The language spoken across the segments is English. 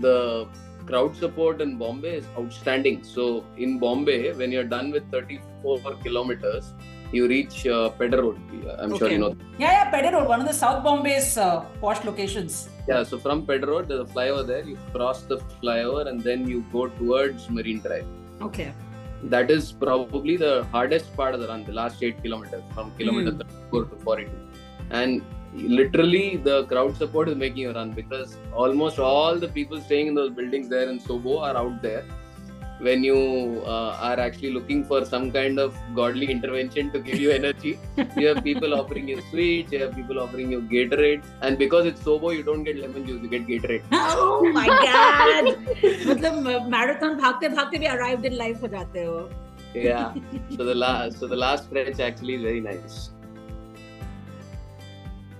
the crowd support in Bombay is outstanding. So in Bombay, when you're done with 34 kilometers, you reach uh, Pedder Road. I'm sure you know. Yeah, yeah, Pedder Road, one of the South Bombay's uh, posh locations. Yeah, so from Pedder Road, there's a flyover there. You cross the flyover and then you go towards Marine Drive. Okay. That is probably the hardest part of the run, the last eight kilometers from kilometer 34 to 42. And literally, the crowd support is making you run because almost all the people staying in those buildings there in Sobo are out there. When you uh, are actually looking for some kind of godly intervention to give you energy, you have people offering you sweets, you have people offering you Gatorade, and because it's Sobo, you don't get lemon juice, you get Gatorade. Oh my God! मतलब marathon भागते भागते भी arrived in life हो जाते हो Yeah. so the last, so the last stretch actually is very nice.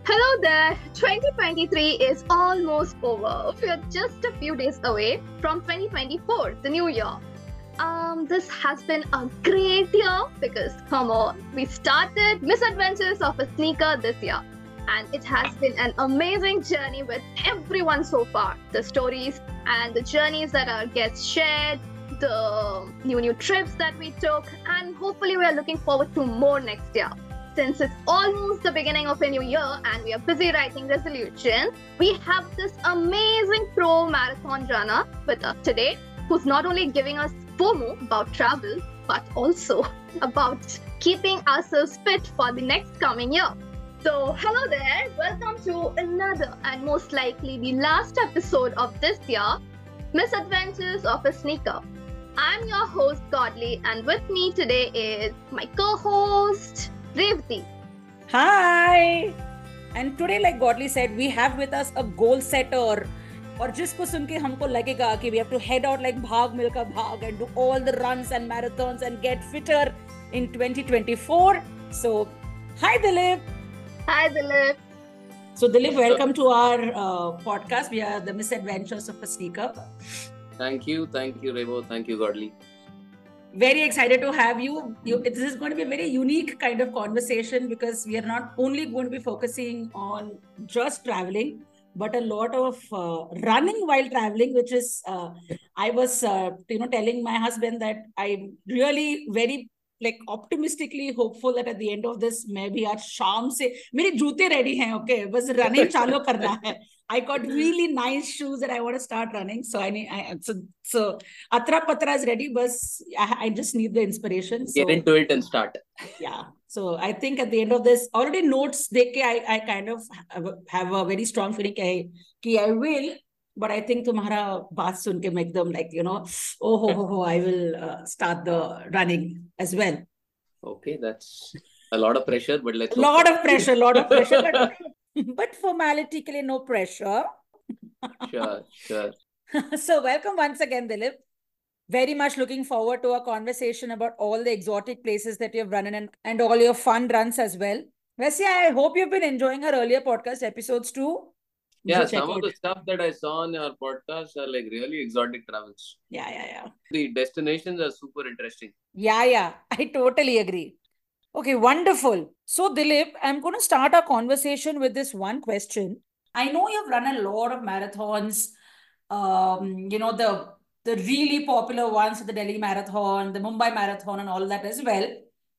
Hello there! 2023 is almost over. We are just a few days away from 2024, the new year. Um, this has been a great year because, come on, we started Misadventures of a Sneaker this year. And it has been an amazing journey with everyone so far. The stories and the journeys that our guests shared, the new new trips that we took, and hopefully we are looking forward to more next year since it's almost the beginning of a new year and we are busy writing resolutions, we have this amazing pro marathon runner with us today who's not only giving us FOMO about travel, but also about keeping ourselves fit for the next coming year. So, hello there, welcome to another and most likely the last episode of this year Misadventures of a Sneaker. I'm your host, Godly, and with me today is my co host, Revati. Hi! And today, like Godly said, we have with us a goal setter. और जिसको सुन के हमको लगेगा कि we have to head out like भाग मिलकर भाग and do all the runs and marathons and get fitter in 2024. So, hi Dilip. Hi, Dilip. So Dilip, welcome to our uh, podcast. We are the misadventures of a sneaker. Thank you, thank you, Revo, thank you, Godly. very excited to have you. you. This is going to be a very unique kind of conversation because we are not only going to be focusing on just traveling, but a lot of uh, running while traveling, which is uh, I was uh, you know telling my husband that I'm really very like optimistically hopeful that at the end of this maybe आज शाम से मेरे जूते ready हैं okay बस running चालू करना है I got really nice shoes that I want to start running. So I need I, so so Atra Patra is ready, but I, I just need the inspiration. So, Get into it and start. Yeah. So I think at the end of this, already notes they I, I kind of have a very strong feeling I, ki I will. But I think tomorrow baat sun make them like, you know, oh, ho, ho, ho, I will uh, start the running as well. Okay, that's a lot of pressure, but let's. A lot of pressure, a lot of pressure. But but formalitically, no pressure. sure, sure. so, welcome once again, Dilip. Very much looking forward to our conversation about all the exotic places that you've run in and, and all your fun runs as well. Vesya, I hope you've been enjoying our earlier podcast episodes too. Yeah, some of the stuff that I saw on your podcast are like really exotic travels. Yeah, yeah, yeah. The destinations are super interesting. Yeah, yeah. I totally agree. Okay, wonderful. So, Dilip, I'm going to start our conversation with this one question. I know you've run a lot of marathons. Um, you know, the the really popular ones, the Delhi Marathon, the Mumbai Marathon, and all that as well.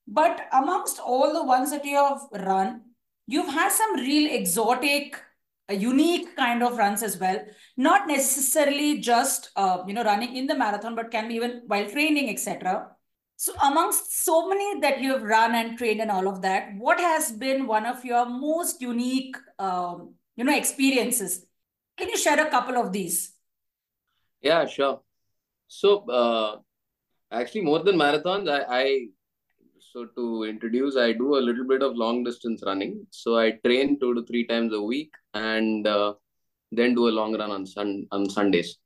But amongst all the ones that you have run, you've had some real exotic, uh, unique kind of runs as well. Not necessarily just uh, you know running in the marathon, but can be even while training, etc. So, amongst so many that you have run and trained and all of that, what has been one of your most unique, um, you know, experiences? Can you share a couple of these? Yeah, sure. So, uh, actually, more than marathons, I, I so to introduce, I do a little bit of long distance running. So I train two to three times a week, and uh, then do a long run on sun on Sundays.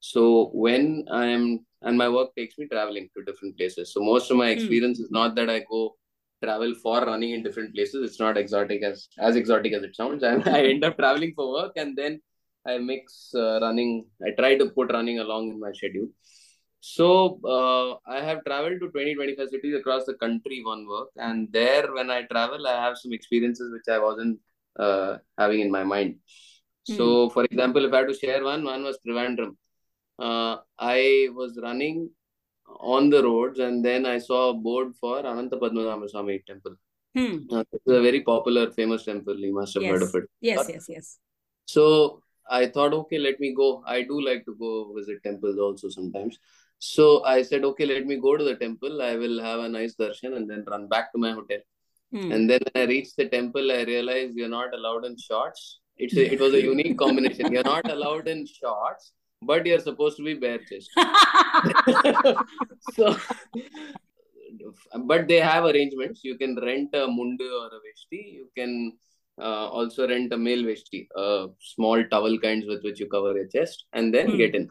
So when I'm and my work takes me traveling to different places. So most of my Hmm. experience is not that I go travel for running in different places. It's not exotic as as exotic as it sounds. And I end up traveling for work, and then I mix uh, running. I try to put running along in my schedule. So uh, I have traveled to 20, 25 cities across the country on work, and there when I travel, I have some experiences which I wasn't uh, having in my mind. So, for example, if I had to share one, one was Trivandrum. Uh, I was running on the roads and then I saw a board for Ananta Padmanabha Swami temple. Hmm. Uh, it's a very popular, famous temple. You must have heard of it. Yes, yes, yes. So I thought, okay, let me go. I do like to go visit temples also sometimes. So I said, okay, let me go to the temple. I will have a nice darshan and then run back to my hotel. Hmm. And then when I reached the temple, I realized you're not allowed in shorts. It's a, it was a unique combination. You're not allowed in shorts, but you're supposed to be bare chest. so, but they have arrangements. You can rent a mundu or a veshti. You can uh, also rent a male veshti, uh, small towel kinds with which you cover your chest, and then Hmm. get in.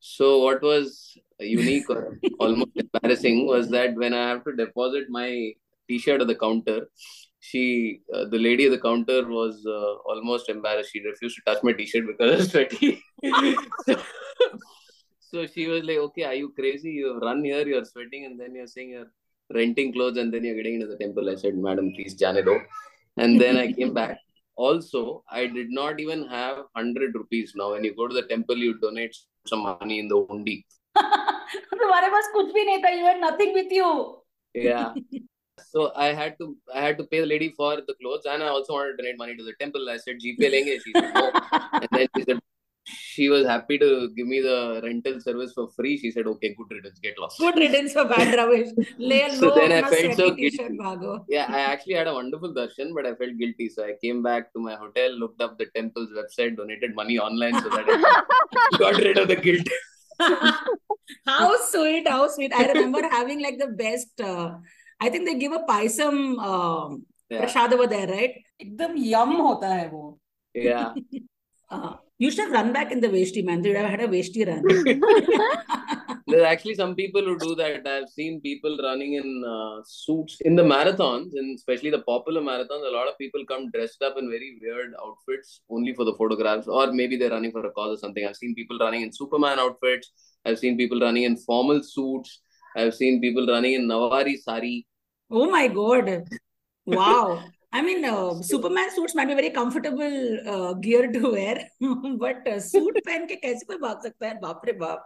So, what was unique or almost embarrassing was that when I have to deposit my t-shirt at the counter, she uh, the lady at the counter was uh, almost embarrassed. She refused to touch my t-shirt because i was sweaty. So, she was like okay are you crazy? You have run here you're sweating and then you're saying you're renting clothes and then you're getting into the temple. I said madam please janedo and then i came back. Also i did not even have 100 rupees. Now when you go to the temple you donate some money in the hundi. तुम्हारे पास कुछ भी नहीं था yeah. So I had to I had to pay the lady for the clothes, and I also wanted to donate money to the temple. I said GPay lenge. She said no, and then she said she was happy to give me the rental service for free. She said, "Okay, good riddance, get lost." Good riddance for bad rubbish. Lay so then I felt so guilty. Yeah, I actually had a wonderful darshan, but I felt guilty. So I came back to my hotel, looked up the temple's website, donated money online so that I got rid of the guilt. how sweet, how sweet! I remember having like the best. Uh, I think they give a paisam um, Yeah. prasad over there right एकदम yum होता है वो Yeah. uh, you should have run back in the veshti man you would have had a veshti run There's actually some people who do that. I've seen people running in uh, suits in the marathons, and especially the popular marathons. A lot of people come dressed up in very weird outfits only for the photographs, or maybe they're running for a cause or something. I've seen people running in Superman outfits. I've seen people running in formal suits. I've seen people running in Nawari sari. Oh my God. Wow. I mean, uh, Superman suits might be very comfortable uh, gear to wear, but uh, suit पहन के कैसे कोई भाग सकता है बाप रे बाप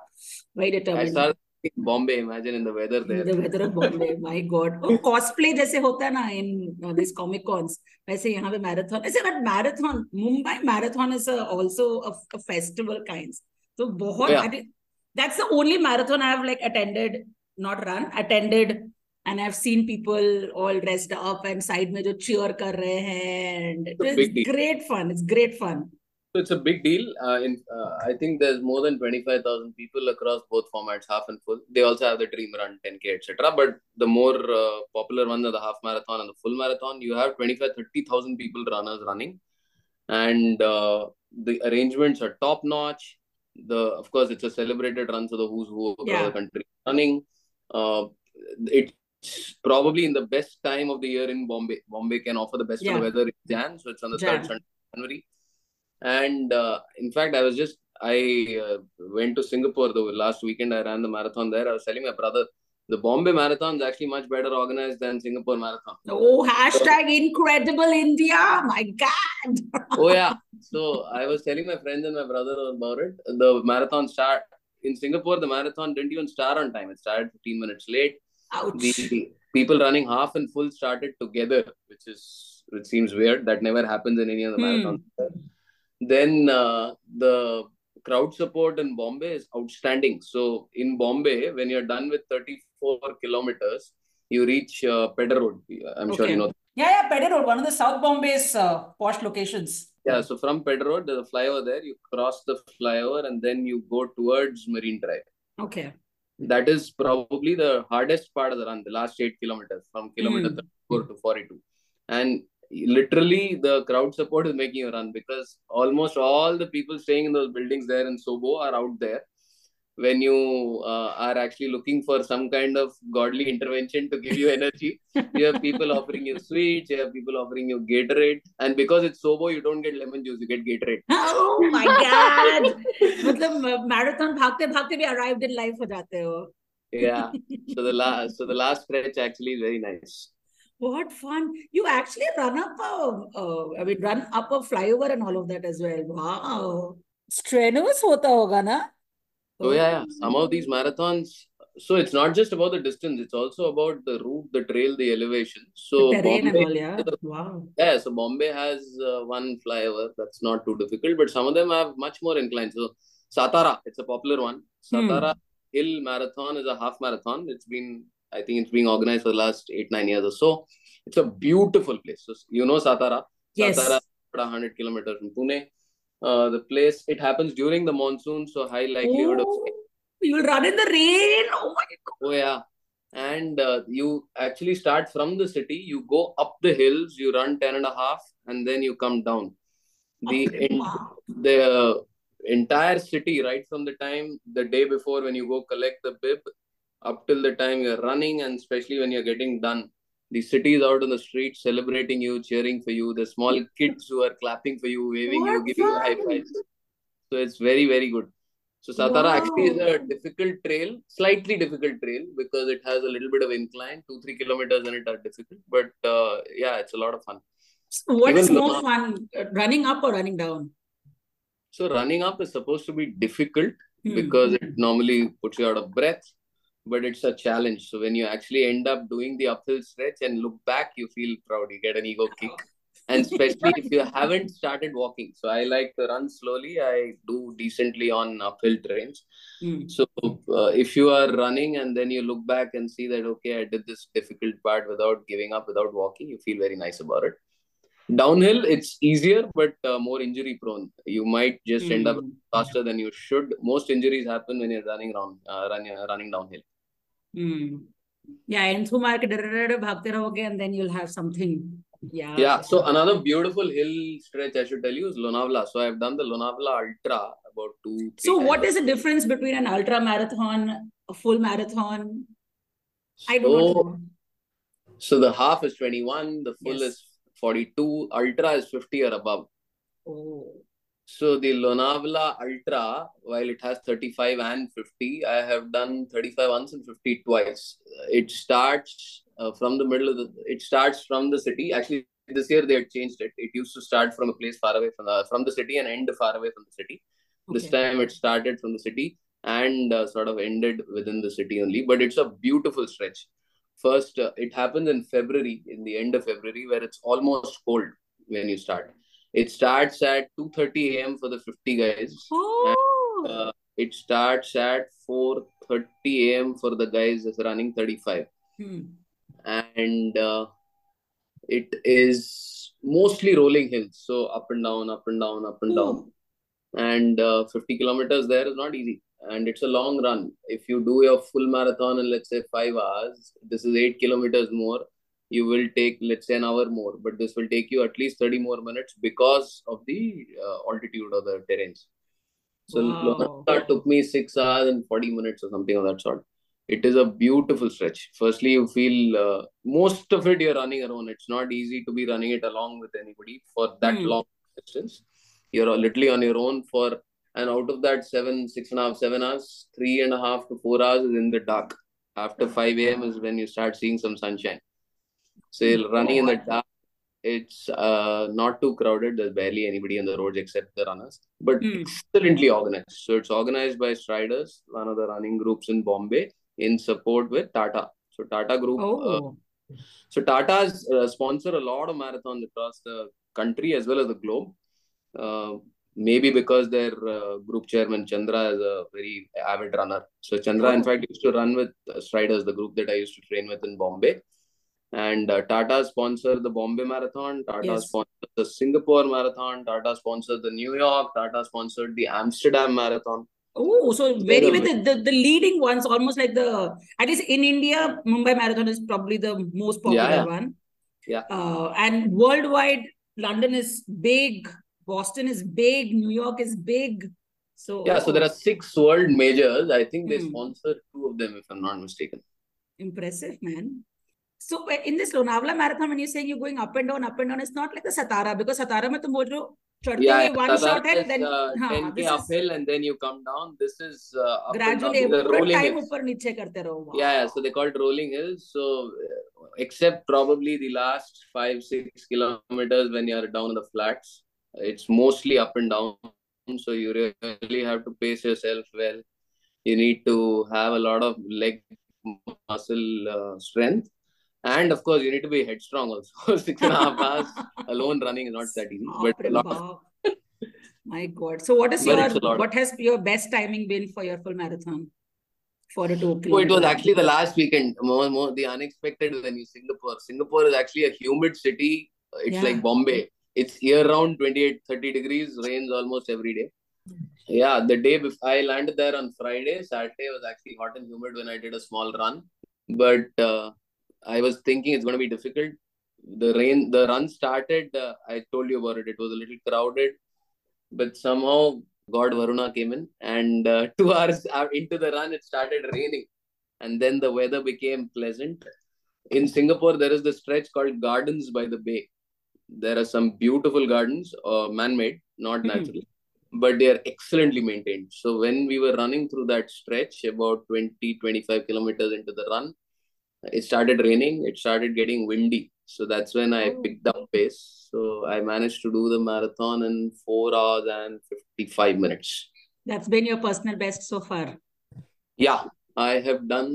very I determined started in Bombay. Imagine in the weather in there. the weather of Bombay my God oh, cosplay जैसे होता है ना in uh, these comic cons वैसे यहाँ पे marathon ऐसे but marathon Mumbai marathon is a, also a, a festival kinds तो बहुत Yeah. I did- that's the only marathon I have like attended not run attended and I've seen people all dressed up and side major cheer kar rahe and it's, it's great fun. It's great fun. So it's a big deal uh, in uh, I think there's more than 25,000 people across both formats half and full. They also have the dream run 10k etc but the more uh, popular ones are the half marathon and the full marathon you have 25 30,000 people runners running. And uh, the arrangements are top notch the of course it's a celebrated run so the who's who across yeah. the country running. Uh, it's probably in the best time of the year in Bombay. Bombay can offer the best of the weather in Jan, so it's on the Jan. third Sunday of January. And uh, in fact, I was just I uh, went to Singapore the last weekend. I ran the marathon there. I was telling my brother the Bombay marathon is actually much better organized than Singapore marathon. oh hashtag incredible India my God oh yeah. So I was telling my friends and my brother about it. The marathon start in Singapore. The marathon didn't even start on time. It started 15 minutes late. ouch The people running half and full started together, which is which seems weird. That never happens in any other the Hmm. marathons. Then uh, the crowd support in Bombay is outstanding. So in Bombay, when you're done with 34 kilometers, you reach uh, Pedder Road. I'm sure you know. Yeah, yeah, Pedder Road, one of the South Bombay's uh, posh locations. Yeah, so from Pedder Road, there's a flyover there. You cross the flyover and then you go towards Marine Drive. Okay. That is probably the hardest part of the run, the last eight kilometers from kilometer Hmm. 34 to 42. And literally, the crowd support is making you run because almost all the people staying in those buildings there in Sobo are out there When you uh, are actually looking for some kind of godly intervention to give you energy, you have people offering you sweets, you have people offering you Gatorade, and because it's Sobo, you don't get lemon juice, you get Gatorade. Oh my God. मतलब marathon भागते भागते भी arrived in life हो जाते हो. Yeah. So the last, so the last stretch actually is very nice. What fun! You actually run up a, uh, I mean, run up a flyover and all of that as well. Wow. Strenuous hota hoga Oh, yeah, yeah. Some of these marathons, so it's not just about the distance, it's also about the route, the trail, the elevation. So, The terrain Bombay, all, yeah. Wow. yeah, so Bombay has uh, one flyover that's not too difficult, but some of them have much more inclines. So, Satara, it's a popular one. Hmm. Satara Hill Marathon is a half marathon. It's been, I think it's being organized for the last eight, nine years or so. It's a beautiful place. So, you know Satara? Yes. Satara, about 100 kilometers from Pune. Uh, the place, it happens during the monsoon, so high likelihood of Oh, you'll run in the rain. Oh my God. Oh yeah, and uh, you actually start from the city. You go up the hills. You run ten and a half, and then you come down. The Okay, in, the entire city, right from the time the day before when you go collect the bib, up till the time you're running, and especially when you're getting done, the city is out on the street celebrating you, cheering for you. The small kids who are clapping for you, waving you, What giving you high fives. So it's very very good. So Satara actually is a difficult trail, slightly difficult trail because it has a little bit of incline. Two three kilometers in it are difficult, but uh, yeah, it's a lot of fun. So what is Even more Lona- fun, uh, running up or running down? So running up is supposed to be difficult Hmm. because it normally puts you out of breath, but it's a challenge. So when you actually end up doing the uphill stretch and look back, you feel proud. You get an ego kick. And especially if you haven't started walking. So I like to run slowly. I do decently on uphill terrains. Hmm. So uh, if you are running and then you look back and see that, okay, I did this difficult part without giving up, without walking, you feel very nice about it. Downhill, it's easier, but uh, more injury prone. You might just end up Hmm. faster than you should. Most injuries happen when you're running around, uh, running, running downhill. Hmm. Yeah, and through market, bhagte rahoge and then you'll have something. Yeah. Yeah. So another beautiful hill stretch I should tell you is Lonavala. So I've done the Lonavala Ultra about two. So what times. is the difference between an ultra marathon, a full marathon? I So, know. so the half is 21, the full Yes. is 42, Ultra is 50 or above. Oh. So the Lonavala Ultra, while it has 35 and 50, I have done 35 once and 50 twice. It starts uh, from the middle of the. It starts from the city. Actually, this year they had changed it. It used to start from a place far away from the from the city and end far away from the city. This time it started from the city and uh, sort of ended within the city only. But it's a beautiful stretch. First, uh, it happens in February, in the end of February, where it's almost cold when you start. It starts at 2:30 a.m. for the 50 guys. Oh. Uh, it starts at 4:30 a.m. for the guys that's running 35, Hmm. and uh, it is mostly rolling hills, so up and down, up and down, up and down. Oh. And uh, 50 kilometers there is not easy, and it's a long run. If you do your full marathon in let's say five hours, this is eight kilometers more. You will take let's say an hour more, but this will take you at least 30 more minutes because of the uh, altitude of the terrains. So Wow. Took me six hours and 40 minutes or something of that sort. It is a beautiful stretch. Firstly, you feel uh, most of it you're running alone. It's not easy to be running it along with anybody for that Hmm. long distance. You're literally on your own for, and out of that seven, six and a half, seven hours, three and a half to four hours is in the dark. After 5 a.m. is when you start seeing some sunshine. So you're running in the dark. It's uh, not too crowded. There's barely anybody on the roads except the runners, but Hmm. excellently organized. So it's organized by Striders, one of the running groups in Bombay, in support with Tata. So Tata Group. Uh, Oh. so Tata's uh, sponsor a lot of marathons across the country as well as the globe. Uh, maybe because their uh, group chairman Chandra is a very avid runner. So Chandra, in Oh. fact, used to run with uh, Striders, the group that I used to train with in Bombay. And uh, Tata sponsored the Bombay Marathon. Tata Yes. sponsored the Singapore Marathon. Tata sponsored the New York. Tata sponsored the Amsterdam Marathon. Oh, so very with the, the, the leading ones, almost like the, at least in India, Mumbai Marathon is probably the most popular Yeah, yeah. one. Yeah. Uh, and worldwide, London is big, Boston is big, New York is big. So, Yeah, so there are six world majors. I think they Hmm. sponsor two of them, if I'm not mistaken. Impressive, man. So in this Lonavala marathon, when you're saying you're going up and down, up and down, it's not like the Satara because Satara mein tum bol Chadte yeah, one Tadar shot hai, then uh, haan, uphill is, and then you come down. This is uh, up gradually and down. rolling time upar niche karte raho. Wow. Yeah, yeah, so they call it rolling hills. So uh, except probably the last five six kilometers when you are down in the flats, it's mostly up and down. So you really have to pace yourself well. You need to have a lot of leg muscle uh, strength and of course, you need to be headstrong also. Six and a half hours alone running is not that easy, but a lot. Of... My God. So, what is but your what has your best timing been for your full marathon? for a two oh, it was actually the last weekend more, more the unexpected venue singapore singapore is actually a humid city it's yeah. like bombay it's year round 28 30 degrees rains almost every day yeah the day before i landed there on friday saturday was actually hot and humid when i did a small run but uh, I was thinking it's going to be difficult. The rain, the run started. Uh, I told you about it. It was a little crowded, but somehow God Varuna came in, and uh, two hours into the run, it started raining, and then the weather became pleasant. In Singapore, there is the stretch called Gardens by the Bay. There are some beautiful gardens, uh, man-made, not Mhm. natural, but they are excellently maintained. So when we were running through that stretch, about 20, 25 kilometers into the run, it started raining. It started getting windy. So that's when I oh picked up pace. So I managed to do the marathon in four hours and 55 minutes. that's been your personal best so far Yeah, I have done,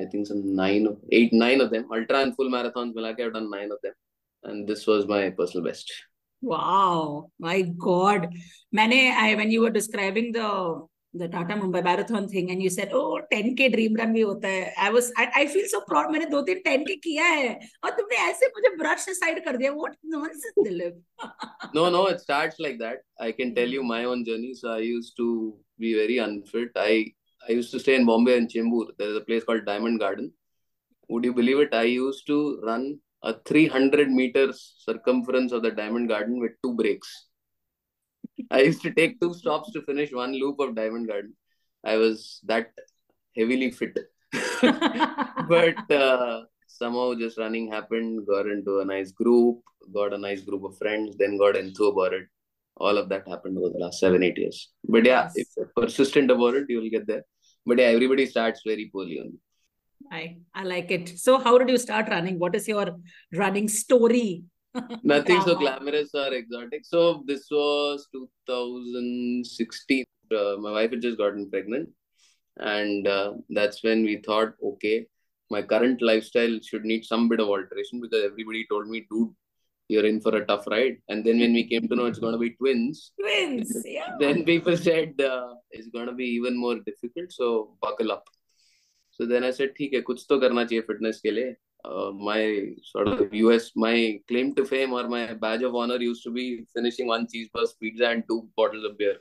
I think some nine, of- eight, nine of them. Ultra and full marathons, Milake, I've done nine of them. And this was my personal best. Wow, my God. मैंने I when you were describing the the Tata Mumbai marathon thing and you said oh 10k dream run भी होता है I was I, I feel so proud मैंने दो तीन 10k किया है और तुमने ऐसे मुझे brush aside कर दिया what nonsense Dilip No, no, it starts like that. I can tell you my own journey. So I used to be very unfit. I I used to stay in Bombay and Chembur. There is a place called Diamond Garden. Would you believe it? I used to run a 300 meters circumference of the Diamond Garden with two breaks. I used to take two stops to finish one loop of Diamond Garden. I was that heavily fit. but uh, somehow just running happened, got into a nice group, got a nice group of friends, then got enthused about it. All of that happened over the last seven, eight years. But yeah, if you're persistent about it, you will get there. But yeah, everybody starts very poorly only. I I like it so how did you start running what is your running story Nothing so Drama. glamorous or exotic. So this was 2016. Uh, my wife had just gotten pregnant, and uh, that's when we thought, okay, my current lifestyle should need some bit of alteration because everybody told me, dude, you're in for a tough ride. And then when we came to know it's going to be twins, twins yeah then people said uh, it's going to be even more difficult. So buckle up. So then I said, ठीक है कुछ तो करना चाहिए fitness के लिए. Uh, my sort of US, my claim to fame or my badge of honor used to be finishing one cheeseburger pizza and two bottles of beer.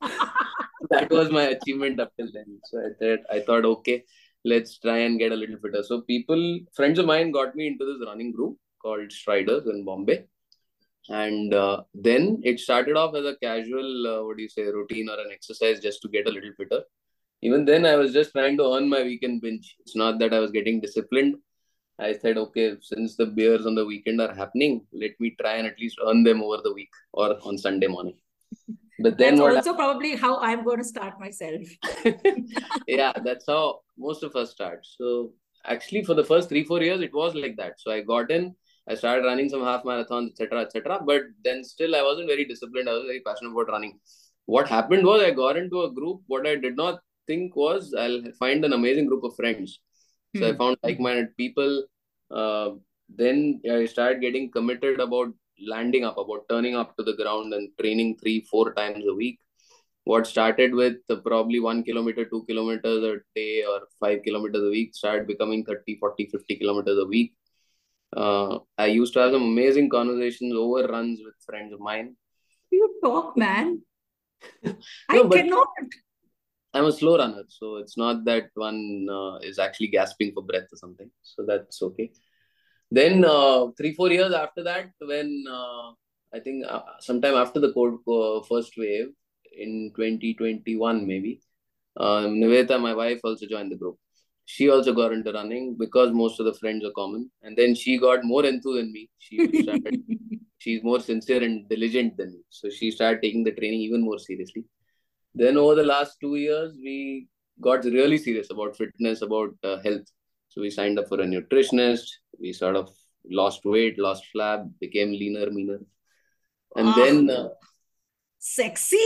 That was my achievement up till then. So I thought, I thought, okay, let's try and get a little fitter. So people, friends of mine, got me into this running group called Striders in Bombay. And uh, then it started off as a casual, uh, what do you say, routine or an exercise just to get a little fitter. Even then, I was just trying to earn my weekend binge. It's not that I was getting disciplined. I said, okay, since the beers on the weekend are happening, let me try and at least earn them over the week or on Sunday morning. But then that's what also probably how I'm going to start myself yeah, that's how most of us start. So actually, for the first three four years, it was like that. So I got in, I started running some half marathons, etc., etc. But then still, I wasn't very disciplined. I was very passionate about running. What happened was I got into a group. What I did not think was I'll find an amazing group of friends. So I Hmm. found like-minded people. Uh, then I started getting committed about landing up, about turning up to the ground and training three, four times a week what started with probably one kilometer, two kilometers a day or five kilometers a week started becoming 30, 40, 50 kilometers a week. Uh, I used to have some amazing conversations over runs with friends of mine. you talk man I No, but cannot I'm a slow runner, so it's not that one uh, is actually gasping for breath or something. So that's okay. Then uh, three, four years after that, when uh, I think uh, sometime after the cold, uh, first wave in 2021 maybe, um, Nivedita, my wife, also joined the group. she also got into running because most of the friends are common. And then she got more into than me. She started, she's more sincere and diligent than me. So she started taking the training even more seriously. Then over the last two years, we got really serious about fitness, about uh, health. So we signed up for a nutritionist. We sort of lost weight, lost flab, became leaner, meaner. And Ah. then uh, Sexy.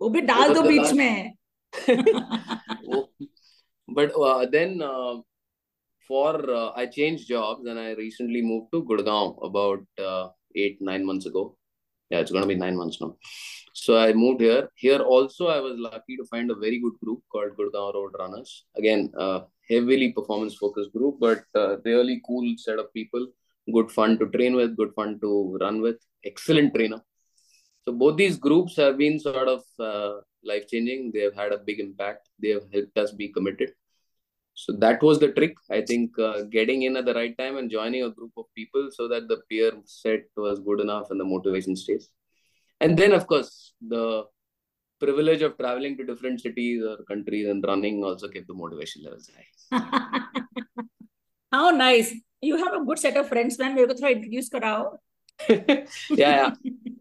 वो भी डाल दो over the beach last- में Oh, but uh, then uh, for uh, I changed jobs and I recently moved to Gurgaon about uh, eight nine months ago. Yeah, it's gonna be nine months now. So I moved here. Here also I was lucky to find a very good group called Gurgaon Road Runners. Again, uh, heavily performance focused group, but really cool set of people. Good fun to train with, good fun to run with. Excellent trainer. So both these groups have been sort of uh, life changing. They have had a big impact. They have helped us be committed so that was the trick i think uh, getting in at the right time and joining a group of people so that the peer set was good enough and the motivation stays. And then of course the privilege of traveling to different cities or countries and running also kept the motivation levels high. How nice. You have a good set of friends man mere go through introduce karao yeah, yeah.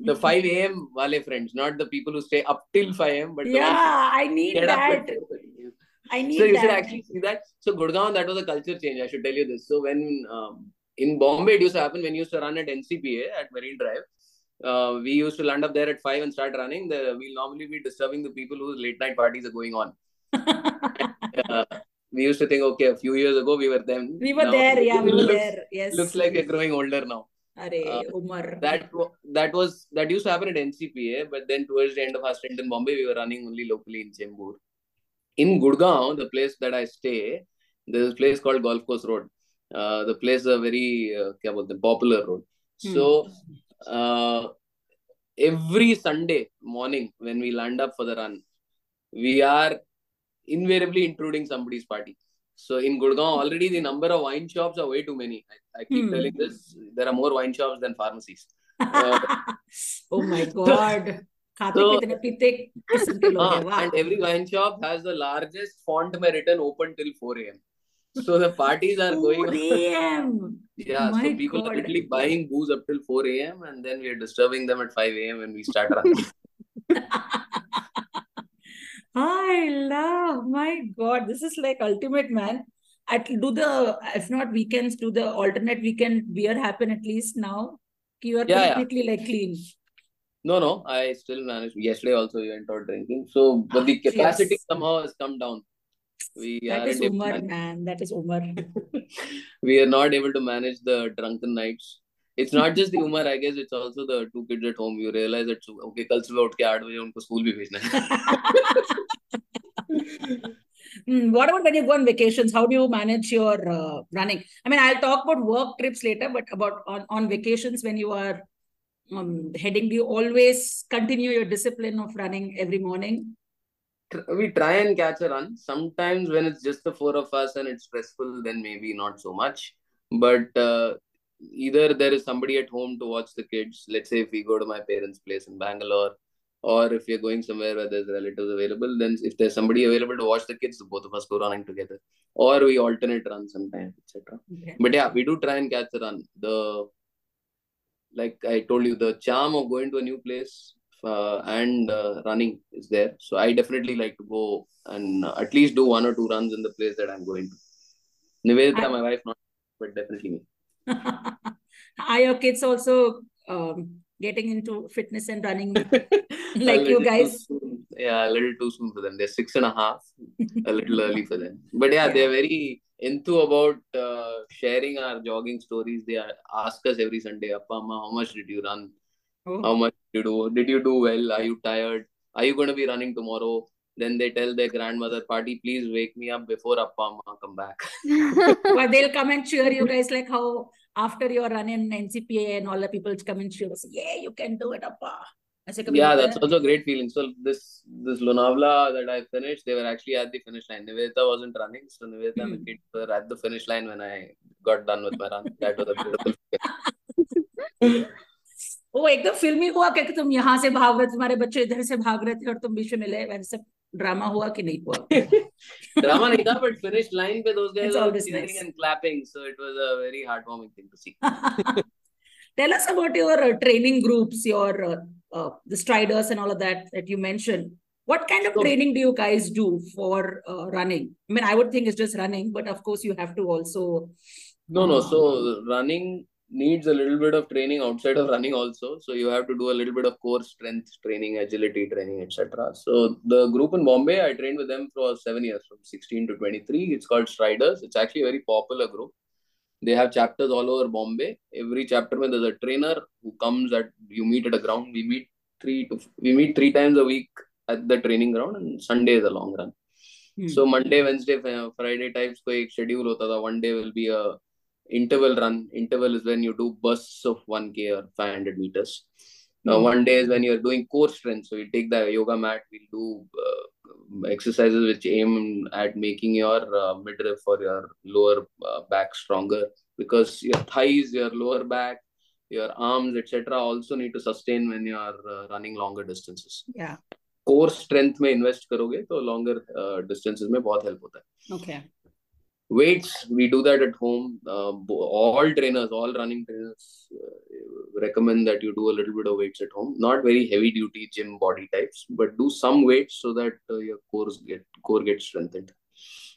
The 5 a.m wale friends not the people who stay up till 5 a.m but yeah i need that at 4:30. I need so you should actually see that. So Gurgaon, that was a culture change. I should tell you this. So when um, in Bombay, it used to happen when you used to run at NCPA at Marine Drive. Uh, we used to land up there at five and start running. The, we'll normally be disturbing the people whose late night parties are going on. Uh, we used to think, okay, a few years ago we were them. We were Now there, yeah, we were looks, there. Yes. Looks like we're growing older now. Arey, Uh, Umar. That that was that used to happen at NCPA, but then towards the end of our stint in Bombay, we were running only locally in Chembur in Gurgaon, the place that I stay, there's a place called Golf Course Road. Uh, the place is a very uh, popular road. Hmm. So uh, every Sunday morning when we land up for the run, we are invariably intruding somebody's party. So in Gurgaon, already the number of wine shops are way too many. I, I keep hmm. telling this. There are more wine shops than pharmacies. Uh, oh my god! खाते So- कितने पीते किस्म के लोग Ah, हैं वाह and every wine shop has the largest font mein written open till 4 a.m. So the parties are going 4 a.m. Yeah, My so people God. are literally buying booze up till 4 a.m. and then we are disturbing them at 5 a.m. when we start running. I love my God. This is like ultimate, man. At do the if not weekends, do the alternate weekend beer happen at least now? You are Yeah, completely yeah. like clean. No, no, I still managed. Yesterday also we went out drinking. So, but the Ah, capacity yes. somehow has come down. We That aren't is able to Umar, manage- man. That is Umar. we are not able to manage the drunken nights. It's not just the Umar, I guess. It's also the two kids at home. You realize that okay, कल सुबह उठ के आठ बजे उनको school भी भेजना है. Hmm, what about when you go on vacations? How do you manage your uh, running? I mean, I'll talk about work trips later, but about on, on vacations when you are um, heading, do you always continue your discipline of running every morning? we try and catch a run. Sometimes when it's just the four of us and it's stressful, then maybe not so much. But uh, either there is somebody at home to watch the kids. Let's say if we go to my parents' place in Bangalore, or if we're going somewhere where there's relatives available, then if there's somebody available to watch the kids, both of us go running together. Or we alternate run sometimes, etc. Okay. But yeah, we do try and catch the run. The like I told you, the charm of going to a new place uh, and uh, running is there. So I definitely like to go and uh, at least do one or two runs in the place that I'm going to. Nivedita, I- my wife, not, but definitely me. Are your kids also um, getting into fitness and running? Like you guys? Yeah, a little too soon for them. They're six and a half, a little early for them. But yeah, Yeah. they're very into about uh, sharing our jogging stories. They ask us every Sunday, Appa, Amma, how much did you run? Oh. How much did you do? Did you do well? Are you tired? Are you going to be running tomorrow? Then they tell their grandmother, Paati, please wake me up before Appa Amma come back. Well, they'll come and cheer you guys like how after your run in NCPA and all the people come and cheer us. Yeah, you can do it, Appa. ऐसे कभी yeah, होता that's है? also a great feeling. So this this Lonavla that I finished, they were actually at the finish line. Nivedita wasn't running, so Nivedita and the Hmm. kids were at the finish line when I got done with my run. That was a beautiful. वो एकदम फिल्मी हुआ क्या कि तुम यहाँ से भाग रहे तुम्हारे बच्चे इधर से भाग रहे थे और तुम बीच में मिले वैसे drama हुआ कि नहीं हुआ drama नहीं था but finished line पे always cheering nice. and clapping so it was a very heartwarming thing to see Tell us about your uh, training groups, your uh, the striders and all of that that you mentioned. What kind of So- training do you guys do for uh, running? I mean, I would think it's just running, but of course you have to also. No, no. Uh, So running needs a little bit of training outside of running also. So you have to do a little bit of core strength training, agility training, etc. So the group in Bombay, I trained with them for seven years, from 16 to 23. It's called Striders. It's actually a very popular group They have chapters all over Bombay. Every chapter when there's a trainer who comes at you meet at a ground. We meet three to we meet three times a week at the training ground, and Sunday is a long run. hmm. So Monday, Wednesday, Fri- Friday types को एक schedule होता था. One day will be a interval run. Interval is when you do bursts of 1k or 500 meters. Now, Hmm. one day is when you're doing core strength. So you take the yoga mat. We'll do uh, exercises which aim at making your uh, midriff or your lower uh, back stronger because your thighs, your lower back, your arms, etc. also need to sustain when you are uh, running longer distances. yeah. Core strength में invest करोगे तो longer distances में बहुत help होता है Okay. weights we do that at home. Uh, all trainers all running trainers uh, recommend that you do a little bit of weights at home. Not very heavy duty gym body types but do some weights so that uh, your core get core gets strengthened.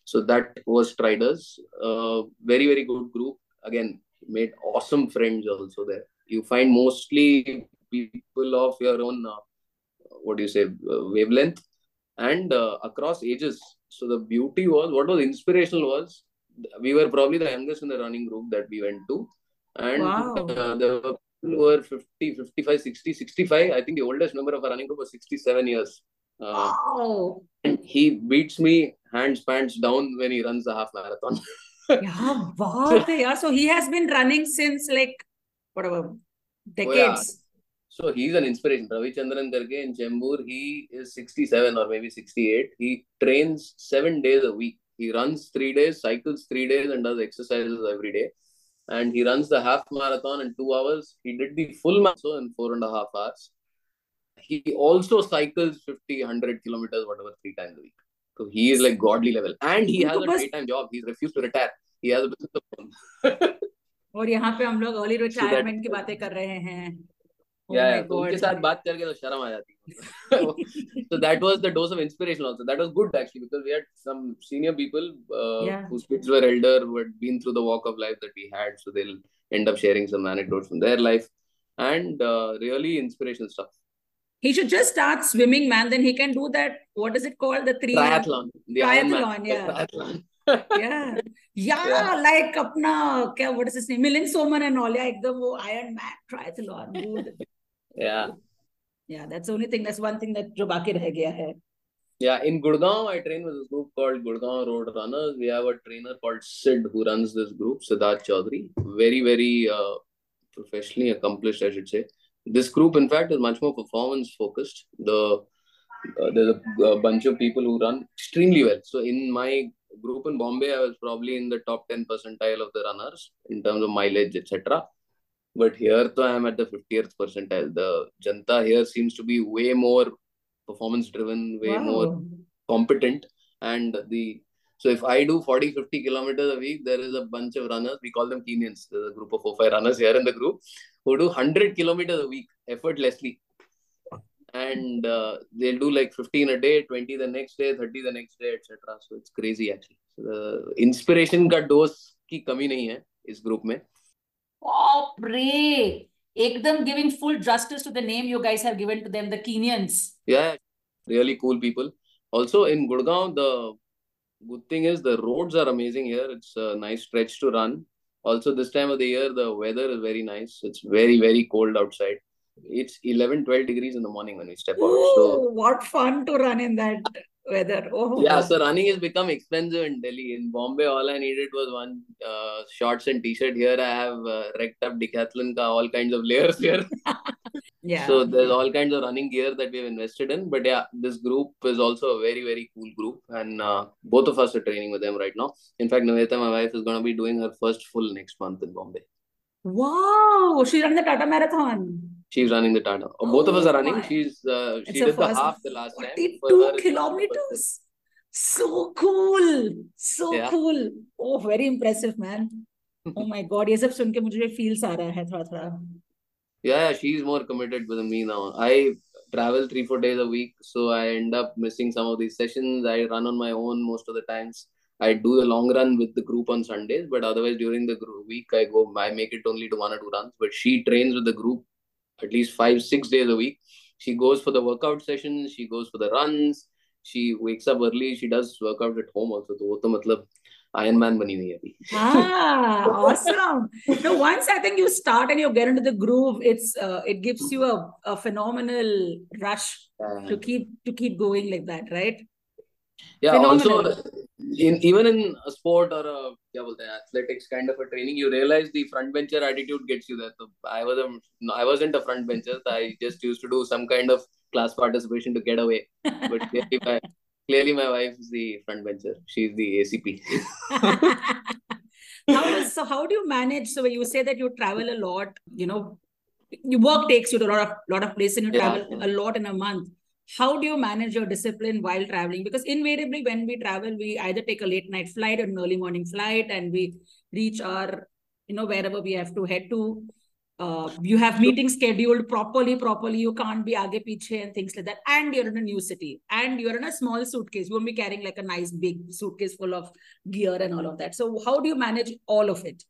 So that was striders uh, very very good group. Again made awesome friends also there. You find mostly people of your own uh, what do you say uh, wavelength. And across ages so the beauty was what was inspirational was we were probably the youngest in the running group that we went to and wow. uh, the people were 50 55 60 65 i think the oldest member of our running group was 67 years uh, wow. he beats me hands pants down when he runs the half marathon yeah, wow. so, yeah so he has been running since like whatever decades oh, yeah. So he's an inspiration. Ravi Chandran karke in Chembur, he is 67 or maybe 68. He trains seven days a week. He runs three days, cycles three days, and does exercises every day. And he runs the half marathon in two hours. He did the full marathon in four and a half hours. He also cycles 50, 100 kilometers, whatever, three times a week. So he is like godly level. And he has उनको a बस- daytime job. He's refused to retire. He has a business of his own. और यहाँ पे हम लोग early that- retirement की बातें कर रहे हैं Oh तो उनके साथ बात करके तो शर्म आ जाती है so that was the dose of inspiration also that was good actually because we had some senior people uh, Yeah. whose kids were elder who had been through the walk of life that we had so they'll end up sharing some anecdotes from their life and uh, really inspirational stuff He should just start swimming, man. Then he can do that. What is it called? The three. triathlon the Triathlon, yeah. triathlon. Yeah. Yeah, Yeah. like अपना क्या what is his name? Milind Soman and all. Yeah, एकदम वो Iron Man triathlon. Dude. yeah Yeah, that's the only thing. That's one thing that जो बाकी रह गया है. Yeah, in Gurgaon, I train with this group called Gurgaon Road Runners. We have a trainer called Sid who runs this group, Siddharth Chaudhary. Very, very uh, professionally accomplished, I should say. This group, in fact, is much more performance focused. The uh, there's a, a bunch of people who run extremely well. So in my group in Bombay, I was probably in the top 10 percentile of the runners in terms of mileage, etc. But here, though, I am at the 50th percentile. The Janta here seems to be way more performance driven, way wow. more competent. And the so if I do 40, 50 kilometers a week, there is a bunch of runners. We call them Kenyans. There's a group of four, five runners here in the group who do 100 kilometers a week effortlessly. And uh, they'll do like 15 a day, 20 the next day, 30 the next day, etc. So it's crazy actually. So the inspiration got dose ki kami nahi hai is group mein. Oh, pray. Ekdam giving full justice to the name you guys have given to them, the Kenyans. Yeah, really cool people. Also in Gurgaon, the good thing is the roads are amazing here. It's a nice stretch to run. Also, this time of the year, the weather is very nice. It's very, very cold outside. It's 11, 12 degrees in the morning when we step out. So, Oh, what fun to run in that weather. Oh, yeah, so running has become expensive in Delhi. In Bombay, all I needed was one uh, shorts and t-shirt. Here, I have uh, wrecked up Decathlon ka all kinds of layers here. yeah. So there's all kinds of running gear that we have invested in. But yeah, this group is also a very, very cool group. And uh, both of us are training with them right now. In fact, Nivedita, my wife, is going to be doing her first full next month in Bombay. Wow, she ran the Tata Marathon. She's running the Tata. Uh, Both of us Oh are running. my. She's uh, It's she a did the first half the last time. For 42 her, it's kilometers. So cool. So Yeah. cool. Oh, very impressive, man. Oh my God. ये सब सुन के मुझे feels आ रहा है थोड़ा थोड़ा. Yeah, she's more committed with me now. I travel three, four days a week, so I end up missing some of these sessions. I run on my own most of the times. I do a long run with the group on Sundays, but otherwise during the group week, I go, I make it only to one or two runs. But she trains with the group at least five, six days a week. She goes for the workout sessions, she goes for the runs, she wakes up early, she does workout at home also. तो वो तो मतलब Iron Man बनी हुई है अभी. Ah, awesome. No, once I think you start and you get into the groove, it's uh, it gives you a, a phenomenal rush Yeah. to keep to keep going like that, right? yeah Phenomenal. also in even in a sport or a yeah, well, athletics kind of a training you realize the front bencher attitude gets you there. So i was I wasn't a front bencher. I just used to do some kind of class participation to get away. But clearly, my, clearly my wife is the front bencher. She's the acp how is, so how do you manage so you say that you travel a lot you know your work takes you to a lot of lot of places and you yeah. travel a lot in a month how do you manage your discipline while traveling? Because invariably when we travel we either take a late night flight or an early morning flight and we reach our you know wherever we have to head to. Uh, you have meetings scheduled properly properly. You can't be aage piche and things like that. And you're in a new city. And you're in a small suitcase. You won't be carrying like a nice big suitcase full of gear and all of that. So how do you manage all of it?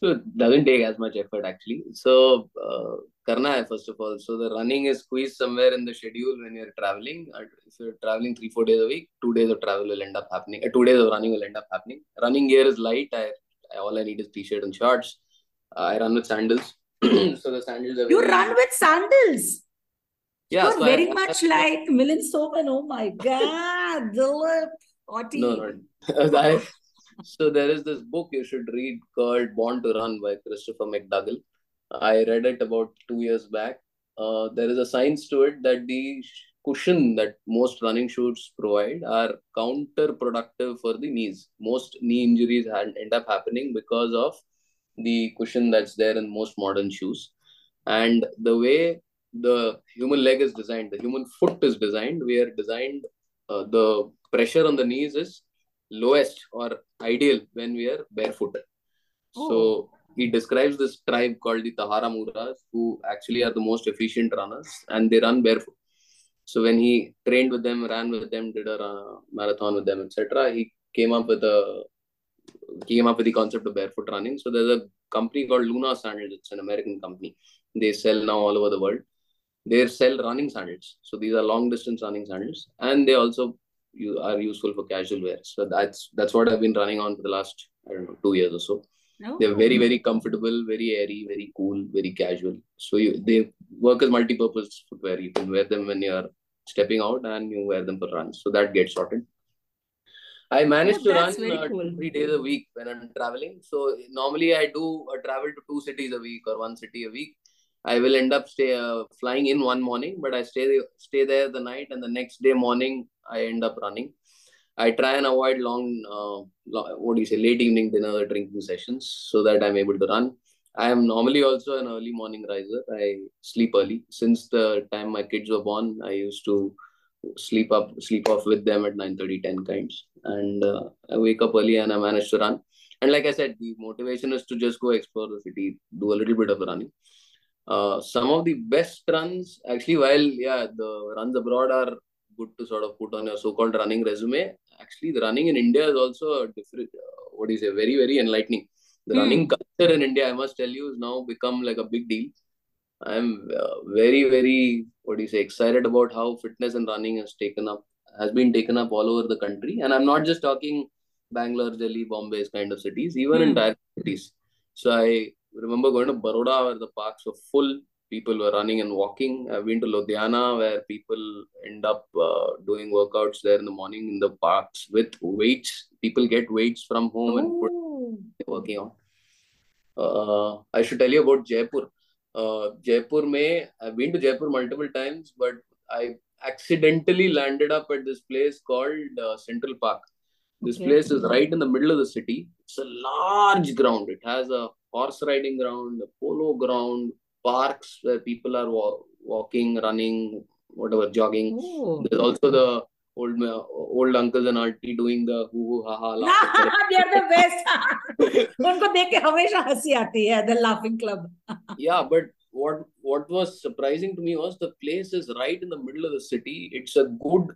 So it doesn't take as much effort actually. So uh, karna hai first of all. So the running is squeezed somewhere in the schedule when you're traveling. Uh, If you're traveling three four days a week, two days of travel will end up happening. Uh, two days of running will end up happening. Running gear is light. I, I all I need is t-shirt and shorts. Uh, I run with sandals. so the sandals are you run with sandals Yeah, you're so I- very I- much like Milind Soman oh my god Dilip Otti. No, no. I, so there is this book you should read called Born to Run by Christopher McDougall. I read it about two years back. Uh, there is a science to it that the cushion that most running shoes provide are counterproductive for the knees. Most knee injuries end up happening because of the cushion that's there in most modern shoes. And the way the human leg is designed, the human foot is designed, we are designed, uh, the pressure on the knees is lowest or ideal when we are barefooted. Oh. So he describes this tribe called the Tarahumaras, who actually are the most efficient runners and they run barefoot. So when he trained with them, ran with them, did a uh, marathon with them, etc., he came up with a came up with the concept of barefoot running. So there's a company called Luna Sandals. It's an American company. They sell now all over the world. They sell running sandals. So these are long distance running sandals, and they also you are useful for casual wear. So that's that's what I've been running on for the last I don't know two years or so. No? They're very very comfortable, very airy, very cool, very casual. So you they work as multi-purpose footwear. You can wear them when you're stepping out, and you wear them for runs. So that gets sorted. I manage Oh, to run uh, cool. three days a week when I'm traveling. So normally I do uh, travel to two cities a week or one city a week. I will end up stay uh, flying in one morning, but I stay stay there the night, and the next day morning I end up running. I try and avoid long, uh, what do you say, late evening dinner drinking sessions so that I'm able to run. I am normally also an early morning riser. I sleep early. Since the time my kids were born, I used to sleep up, sleep off with them at 9.30, 10 kinds. And uh, I wake up early and I manage to run. And like I said, the motivation is to just go explore the city, do a little bit of running. Uh, some of the best runs, actually, while yeah, the runs abroad are good to sort of put on your so-called running resume. Actually, the running in India is also a different. Uh, what you say? Very, very enlightening. The Hmm. running culture in India, I must tell you, has now become like a big deal. I'm uh, very, very what do you say? Excited about how fitness and running has taken up, has been taken up all over the country. And I'm not just talking Bangalore, Delhi, Bombay kind of cities, even in Hmm. tier cities. So I remember going to Baroda where the parks were full. People were running and walking. I've been to Ludhiana where people end up uh, doing workouts there in the morning in the parks with weights. People get weights from home and put Oh. working on. Uh, I should tell you about Jaipur. Uh, Jaipur may I've been to Jaipur multiple times, but I accidentally landed up at this place called uh, Central Park. This Okay. place is right in the middle of the city. It's a large ground. It has a horse riding ground, a polo ground, parks where people are wa- walking, running, whatever, jogging. Oh. There's also the old ma- old uncles and auntie doing the hoo hoo ha ha laughter. they are the best उनको देख के हमेशा हंसी आती है the laughing club yeah, but what what was surprising to me was the place is right in the middle of the city. It's a good,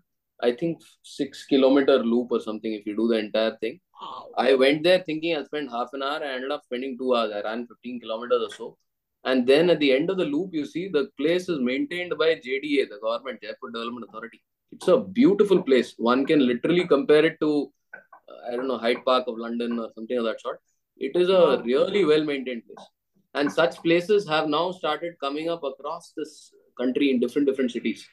I think, six kilometer loop or something if you do the entire thing. wow. I went there thinking I'll spend half an hour. I ended up spending two hours. I ran 15 kilometers or so. And then at the end of the loop, you see the place is maintained by JDA, the Government Jaipur Development Authority. It's a beautiful place. One can literally compare it to, uh, I don't know, Hyde Park of London or something of that sort. It is a really well maintained place. And such places have now started coming up across this country in different different cities.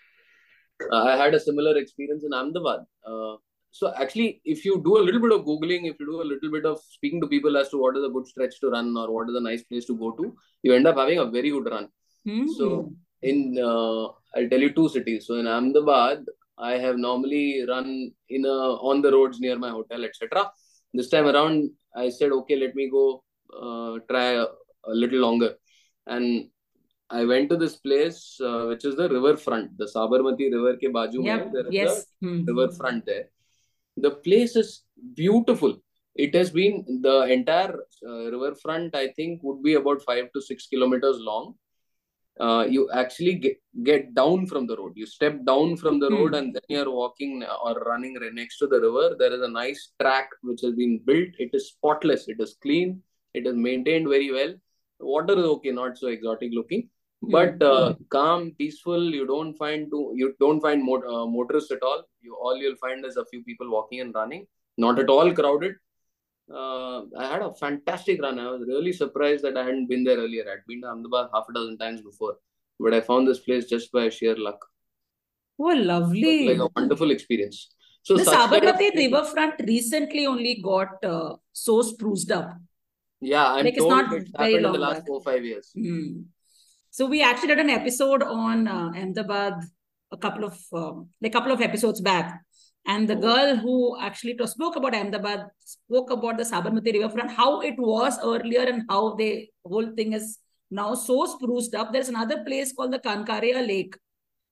Uh, I had a similar experience in Ahmedabad. Uh, so actually, if you do a little bit of googling, if you do a little bit of speaking to people as to what is a good stretch to run or what is a nice place to go to, you end up having a very good run. Hmm. So in uh, I'll tell you two cities. So in Ahmedabad, I have normally run in a on the roads near my hotel, etc. This time around, I said, okay, let me go uh, try a, a little longer, and I went to this place uh, which is the riverfront, the Sabarmati River ke baju Yep. mein, there is yes Hmm. riverfront there. The place is beautiful. It has been the entire uh, riverfront. I think would be about five to six kilometers long. Uh, you actually get, get down from the road. You step down from the road and then you're walking or running right next to the river. There is a nice track which has been built. It is spotless. It is clean. It is maintained very well. Water is okay, not so exotic looking but uh, calm peaceful you don't find to you don't find mot- uh, motorists at all. You all you'll find is a few people walking and running. Not at all crowded. Uh, i had a fantastic run. I was really surprised that i hadn't been there earlier. I'd been to ahmedabad half a dozen times before but i found this place just by sheer luck. Oh lovely. Like a wonderful experience. So the such kind of Sabarmati riverfront recently only got uh, so spruced up. Yeah i'm Like, it's told not it's happened in the last back. four five years. Hmm. So we actually did an episode on uh, Ahmedabad a couple of um, like couple of episodes back, and the Oh. girl who actually spoke about Ahmedabad spoke about the Sabarmati riverfront, how it was earlier, and how the whole thing is now so spruced up. There's another place called the Kankaria Lake,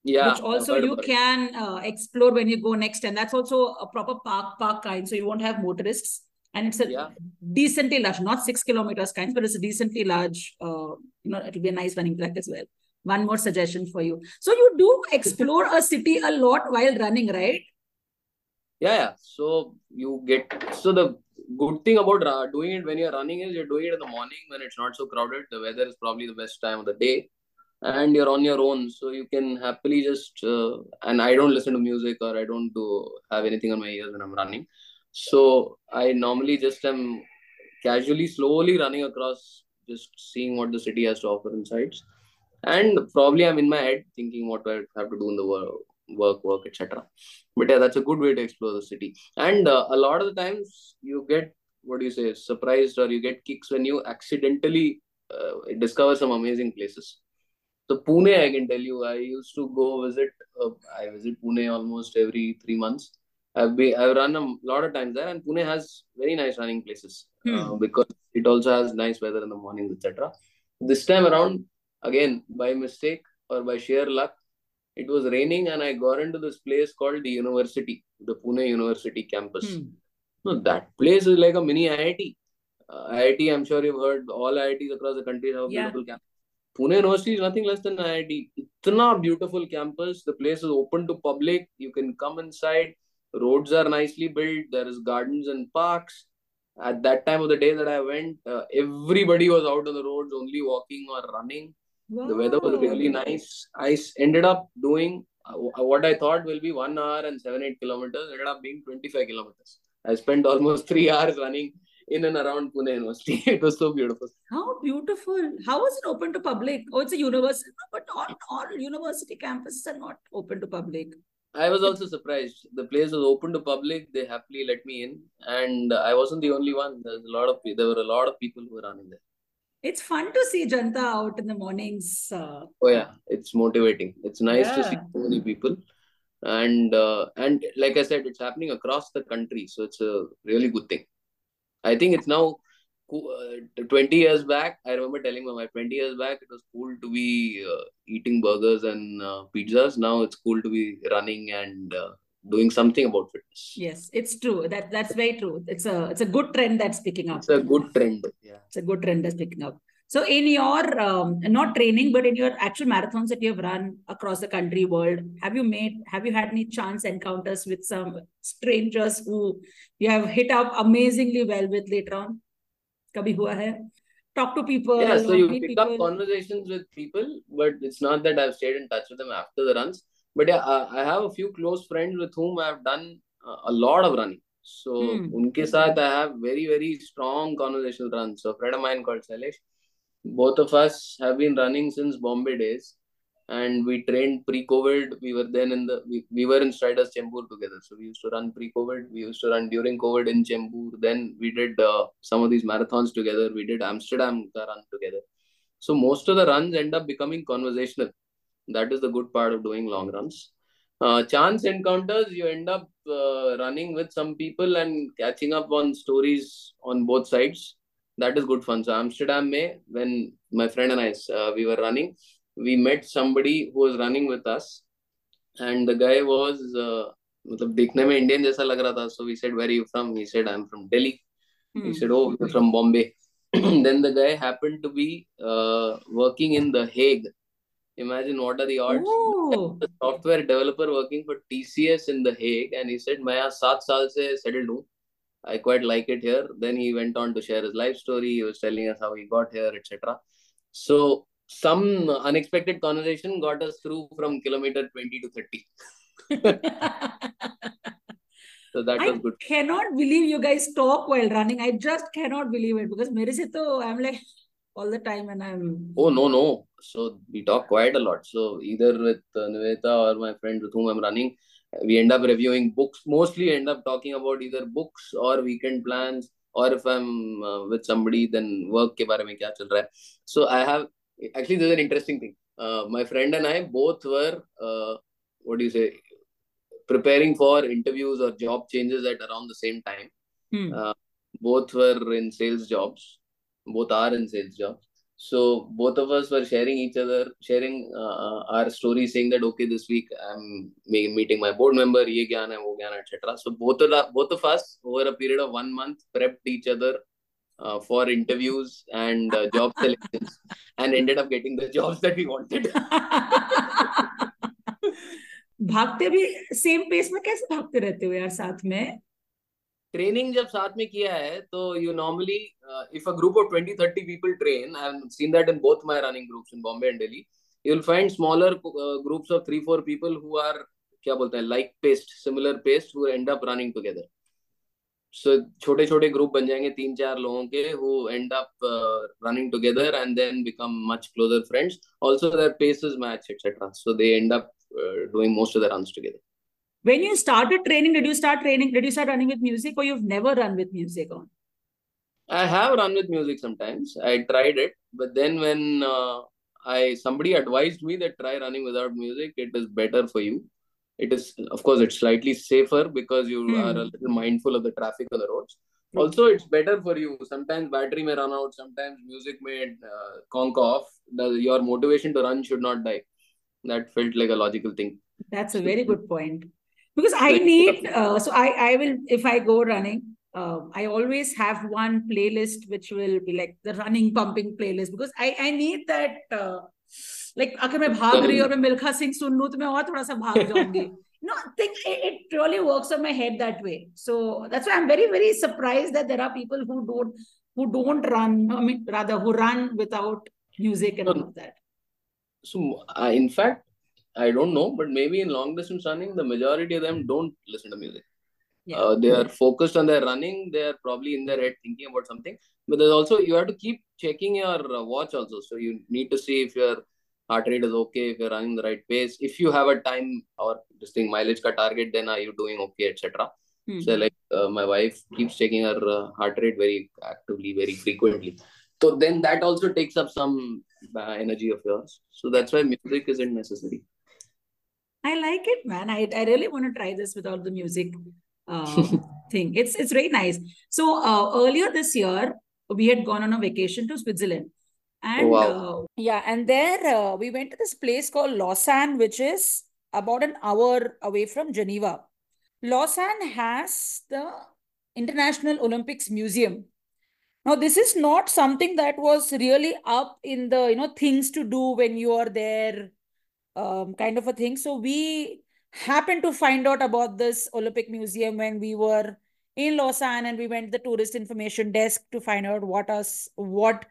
yeah which also you it. can uh, explore when you go next, and that's also a proper park park kind, so you won't have motorists. And it's a Yeah. decently large, not six kilometers kind, but it's a decently large. Uh, you know, it'll be a nice running track as well. One more suggestion for you. So you do explore a city a lot while running, right? Yeah, yeah. So you get so the good thing about doing it when you're running is you're doing it in the morning when it's not so crowded. The weather is probably the best time of the day, and you're on your own, so you can happily just. Uh, and I don't listen to music or I don't do have anything on my ears when I'm running, so I normally just am casually, slowly running across, just seeing what the city has to offer inside, and probably I'm in my head thinking what I have to do in the work, work, work, etc but yeah that's a good way to explore the city. And uh, a lot of the times you get what do you say surprised or you get kicks when you accidentally uh, discover some amazing places. So pune i can tell you i used to go visit uh, i visit pune almost every 3 months i've been i've run a lot of times there and pune has very nice running places uh, Hmm. because it also has nice weather in the mornings etc this time around again by mistake or by sheer luck it was raining and I got into this place called the university, the Pune University campus. Hmm. No, that place is like a mini IIT. Uh, IIT, I'm sure you've heard all IITs across the country have a Yeah. beautiful campus. Pune University is nothing less than IIT. It's a beautiful campus. The place is open to public. You can come inside. Roads are nicely built. There is gardens and parks. At that time of the day that I went, uh, everybody was out on the roads, only walking or running. The weather was really nice. i ended up doing uh, what I thought will be one hour and seven, eight kilometers, ended up being 25 kilometers. I spent almost three hours running in and around Pune University. it was so beautiful. How beautiful. How is it open to public? Oh, it's a university, but not all university campuses are not open to public. I was also surprised. The place was open to public. They happily let me in, and I wasn't the only one. There's a lot of there were a lot of people who were running there. It's fun to see Janta out in the mornings. Uh, Oh yeah, it's motivating. It's nice to see so many people, and uh, and like I said, it's happening across the country, so it's a really good thing. I think it's now 20 years back, I remember telling my wife, 20 years back, it was cool to be uh, eating burgers and uh, pizzas. Now it's cool to be running and uh, doing something about fitness. Yes, it's true. That that's very true. It's a it's a good trend that's picking up. It's a good trend. Yeah. It's a good trend that's picking up. So in your um, not training, but in your actual marathons that you have run across the country, world, have you made have you had any chance encounters with some strangers who you have hit up amazingly well with later on? कभी हुआ है? Talk to people. Yeah, so you pick people. up conversations with people, but it's not that I've stayed in touch with them after the runs. But yeah, I I have a few close friends with whom I've done uh, a lot of running. So Hmm. unke sath I have very very strong conversational runs. So a friend of mine called Sailesh, both of us have been running since Bombay days, and we trained pre-COVID. We were then in the we, we were in Striders Chembur together. So we used to run pre-COVID. We used to run during COVID in Chembur. Then we did uh, some of these marathons together. We did Amsterdam run together. So most of the runs end up becoming conversational. That is the good part of doing long runs. Uh, chance encounters, you end up uh, running with some people and catching up on stories on both sides. That is good fun. So Amsterdam May, when my friend and I uh, we were running, we met somebody who was running with us, and the guy was uh, मतलब देखने में Indian जैसा लग रहा था. So we said, "Where are you from?" He said, "I'm from Delhi." Hmm. He said, "Oh, you're from Bombay." then the guy happened to be uh, working in The Hague. Imagine what are the odds? Oh, The software developer working for TCS in The Hague, and he said, "मैं यहाँ सात साल से settled हूँ. I quite like it here." Then he went on to share his life story. He was telling us how he got here, etc. So some unexpected conversation got us through from kilometer 20 to 30. so that I was good. cannot believe you guys talk while running. I just cannot believe it because mere se to, I'm like all the time and I'm. Oh, no, no. So we talk quite a lot. So either with Nivedita or my friend with whom I'm running, we end up reviewing books, mostly end up talking about either books or weekend plans. Or if I'm uh, with somebody, then work ke mein kya chal hai. So I have actually there's an interesting thing. Uh, my friend and I both were uh, what do you say preparing for interviews or job changes at around the same time. Hmm. Uh, both were in sales jobs. Both are in sales jobs. So both of us were sharing each other, sharing uh, our story, saying that okay, this week I'm me- meeting my board member, ye gyan hai, wo gyan etc. So both of both of us over a period of one month prepped each other uh, for interviews and uh, job selections and ended up getting the jobs that we wanted. भागते भी same pace में कैसे भागते रहते हो यार साथ में? ट्रेनिंग जब साथ में किया है तो you normally if a group of 20 30 people train I have seen that in both my running groups in Bombay and Delhi you will find smaller groups of 3 4 people who are क्या बोलते हैं like pace similar pace who end up running together so छोटे छोटे group बन जाएंगे तीन चार लोगों के who end up uh, running together and then become much closer friends also their paces match etc so they end up uh, doing most of the runs together when you started training did you start training did you start running with music or you've never run with music on I have run with music sometimes. I tried it, but then when uh, I somebody advised me that try running without music, it is better for you. It is, of course, it's slightly safer because you Hmm. are a little mindful of the traffic on the roads. Also, it's better for you. Sometimes battery may run out. Sometimes music may uh, conk off. The, your motivation to run should not die. That felt like a logical thing. That's a very good point. Because I need, uh, so I, I will, if I go running, uh, I always have one playlist which will be like the running pumping playlist because I, I need that, uh, like अगर मैं भाग रही हूँ और मैं मिल्खा सिंह सुन लूँ तो मैं और थोड़ा सा भाग जाऊंगी. No, I think it, it really works on my head that way. So that's why I'm very, very surprised that there are people who don't, who don't run, I mean, rather who run without music and all of that. So, uh, in fact, I don't know, but maybe in long distance running, the majority of them don't listen to music. Yeah. Uh, they are focused on their running. They are probably in their head thinking about something. But there's also you have to keep checking your uh, watch also. So you need to see if your heart rate is okay, if you're running the right pace. If you have a time or this thing mileage ka target, then are you doing okay, etc. Hmm. So like uh, my wife keeps checking her uh, heart rate very actively, very frequently. So then that also takes up some uh, energy of yours. So that's why music isn't necessary. I like it, man. I, I really want to try this with all the music um, thing. It's it's very nice. So uh, earlier this year, we had gone on a vacation to Switzerland. And wow. uh, yeah, and there uh, we went to this place called Lausanne, which is about an hour away from Geneva. Lausanne has the International Olympics Museum. Now, this is not something that was really up in the, you know, things to do when you are there, um, kind of a thing. So we happened to find out about this Olympic Museum when we were in Lausanne and we went to the tourist information desk to find out what us what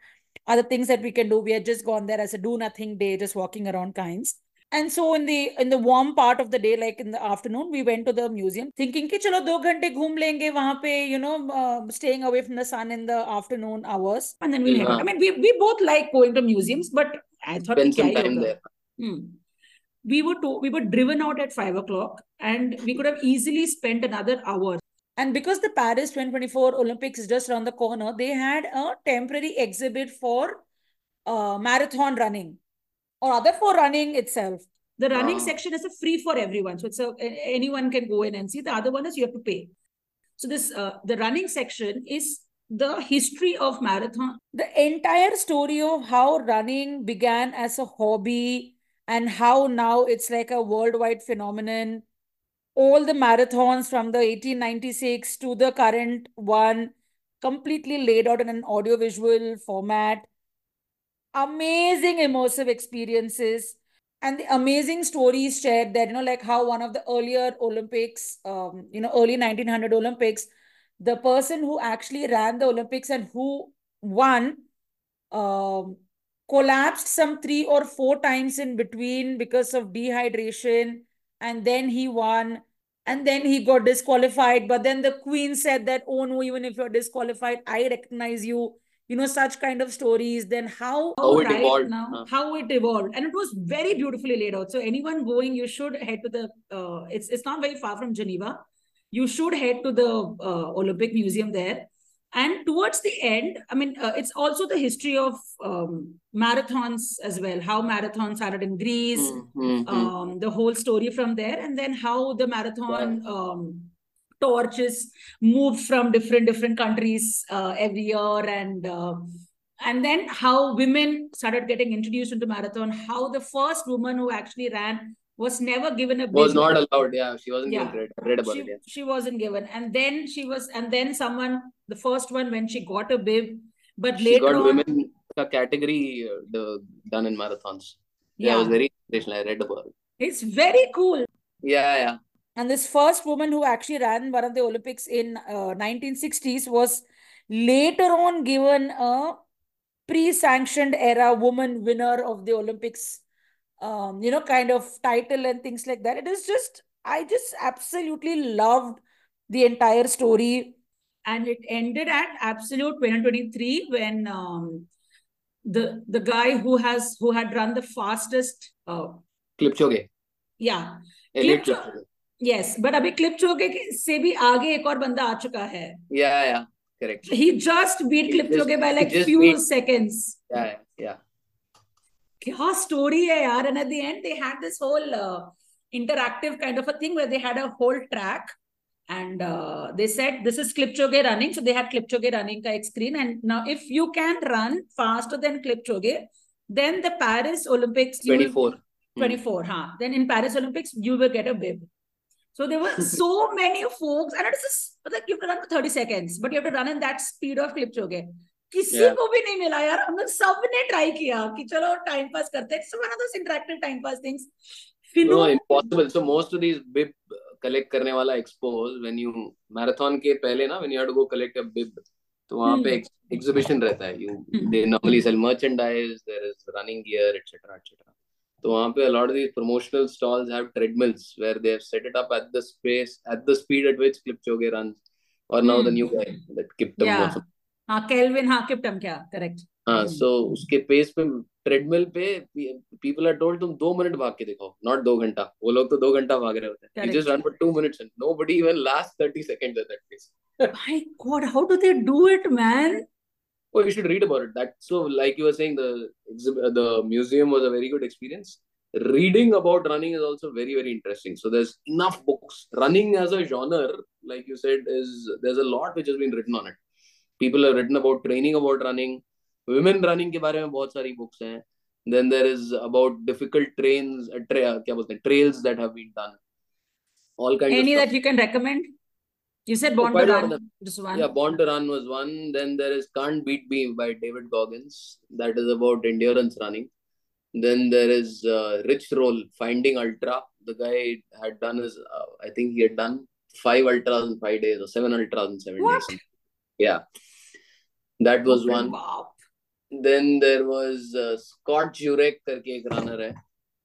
other things that we can do. We had just gone there as a do nothing day, just walking around kinds. And so in the in the warm part of the day, like in the afternoon, we went to the museum, thinking ki chalo do ghante ghum lenge wahan pe, you know, uh, staying away from the sun in the afternoon hours, and then we'll. Yeah. I mean, we we both like going to museums, but I thought Spend some time there. Hmm. We were to- we were driven out at five o'clock, and we could have easily spent another hour and because the Paris 2024 Olympics is just around the corner, they had a temporary exhibit for uh, marathon running, or other for running itself. The running Ah. section is a free for everyone, so it's a- anyone can go in and see. The other one is you have to pay. So this uh, the running section is the history of marathon the entire story of how running began as a hobby and how now it's like a worldwide phenomenon all the marathons from the 1896 to the current one completely laid out in an audiovisual format. Amazing immersive experiences and the amazing stories shared that you know like how one of the earlier olympics um, you know early 1900 olympics the person who actually ran the olympics and who won um, collapsed some three or four times in between because of dehydration and then he won. And then he got disqualified. But then the queen said that oh no even if you're disqualified i recognize you. You know such kind of stories. Then how, How it right evolved, now huh? how it evolved. And it was very beautifully laid out. So anyone going you should head to the uh, it's it's not very far from geneva. You should head to the uh, olympic museum there and towards the end i mean uh, it's also the history of um, marathons as well how marathons started in greece Hmm, hmm, hmm. um, the whole story from there, and then how the marathon um, torches moved from different different countries uh, every year, and uh, and then how women started getting introduced into marathon. How the first woman who actually ran was never given a bib. was not allowed. Yeah, she wasn't Yeah. given credit. I read about she, it. Yeah. she wasn't given, and then she was, and then someone, the first one when she got a bib, but She later got on, women category uh, the, done in marathons. Yeah, it was very inspirational. I read about it. it's very cool. Yeah, yeah. And this first woman who actually ran one of the Olympics in uh, 1960s was later on given a pre-sanctioned era woman winner of the Olympics, um, you know, kind of title and things like that. It is just, I just absolutely loved the entire story. And it ended at Absolute 2023 when um, the the guy who has who had run the fastest uh, Kipchoge. Yeah. Kipchoge. Yes, but अभी क्लिपचोगे से भी आगे एक और बंदा आ Yeah, yeah, correct. He just beat Kipchoge by like few beat, seconds. Yeah, yeah. क्या story है यार and at the and they had this whole interactive kind of a thing where they had a whole track and uh, they said this is Kipchoge running so they had Kipchoge running ka ek screen and now if you can run faster than Kipchoge then the Paris Olympics you will 24. Hmm. 24 huh then in paris olympics you will get a bib so there were so many folks and it's just like you have to run for 30 seconds but you have to run in that speed of Kipchoge किसी yeah. को भी नहीं मिला यार। हम लोग सबने try किया कि चलो टाइम पास करते हैं। So one of those interactive time pass things Fino impossible so most of this bib collect करने वाला एक्सपोज व्हेन यू मैराथन के पहले ना when you had go collect a bib तो वहाँ पे हम्म। एग्जीबिशन रहता है। You they normally sell merchandise there is running gear etcetera etcetera तो वहाँ पे a lot of these promotional stalls have treadmills where they have set it up at the space at the speed at which Kipchoge run और now the new guy that Kiptum हाँ Kelvin हाँ Kiptum क्या correct हाँ Hmm. so उसके pace पे treadmill पे people are told तुम दो मिनट भाग के देखो नॉट दो घंटा वो लोग तो दो घंटा भाग रहे होते हैं just run for two minutes and nobody even lasts 30 seconds at that pace my god how do they do it man oh you should read about it that so like you were saying the uh, the museum was a very good experience reading about running is also very very interesting so there's enough books running as a genre like you said is there's a lot which has been written on it people have written about training about running women running के बारे में बहुत सारी books हैं then there is about difficult trains uh, tra क्या बोलते हैं trails that have been done all kinds Any of that you can recommend? You said Oh, Born quite to a lot of Run. Just one. Yeah, Born to Run was one. Then there is Can't Beat Me by David Goggins. That is about endurance running. Then there is uh, Rich Roll, Finding Ultra. The guy had done his, uh, I think he had done five ultras in five days or seven ultras in seven What? days. Yeah. That was one. Then there was uh, Scott Jurek karke ek runner hai.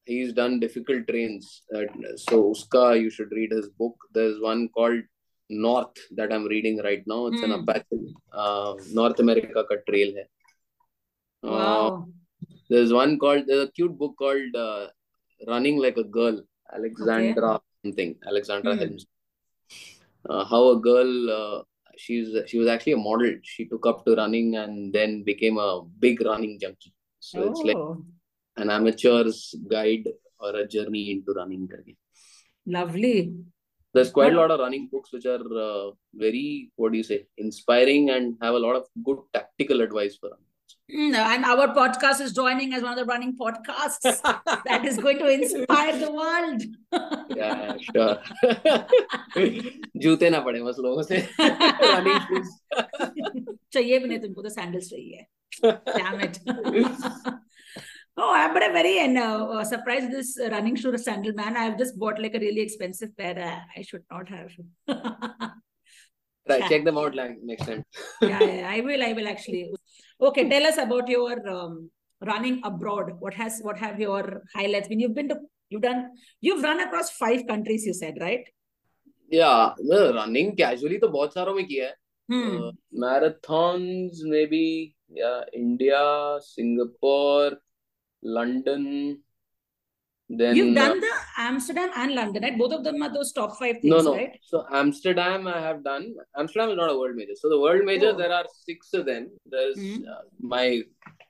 He's done difficult trains. Uh, so uska you should read his book. There's one called North that I'm reading right now. It's an hmm. Apache uh, North America ka trail hai. Uh, wow. There's one called there's a cute book called uh, Running Like a Girl. Alexandra okay. something. Alexandra mm. Helms. Uh, how a girl she's she was actually a model. She took up to running and then became a big running junkie. So oh. it's like oh. an amateur's guide or a journey into running. Lovely. There's quite a lot of running books which are uh, very what do you say inspiring and have a lot of good tactical advice for running Mm, and our podcast is joining as one of the running podcasts that is going to inspire the world. Yeah, sure. जूते ना पड़े बस लोगों से running shoes. चाहिए भी नहीं तुमको तो सैंडल्स चाहिए damn it oh i'm but i'm very and uh, surprised with this running shoe sandal man i've just bought like a really expensive pair uh, i should not have Try check them out like next time. yeah, yeah, i will i will actually okay tell us about your um, running abroad what has what have your highlights been you've been to you've done you've run across five countries you said right Yeah, no, running casually तो बहुत सारों में किया है. hmm. Uh, marathons maybe yeah India Singapore London then you've uh, done the amsterdam and london right? Both of them are those top five things no. no right? So Amsterdam I have done. Amsterdam is not a world major. So the world majors Oh. there are six of them. There's Mhm. uh, my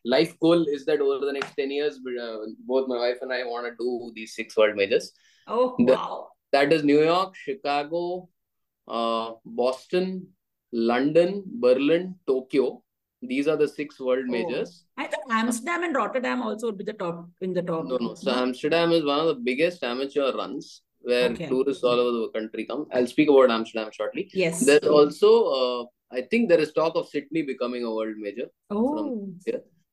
life goal is that over the next 10 years uh, both my wife and I want to do these six world majors. Oh The- wow. that is New York Chicago uh, Boston London Berlin Tokyo these are the six world Oh. majors I thought Amsterdam and Rotterdam also would be the top in the top. No, no. So Amsterdam is one of the biggest amateur runs where Okay. tourists all over the country come. I'll speak about Amsterdam shortly. yes. There's also, uh, I think there is talk of Sydney becoming a world major, oh,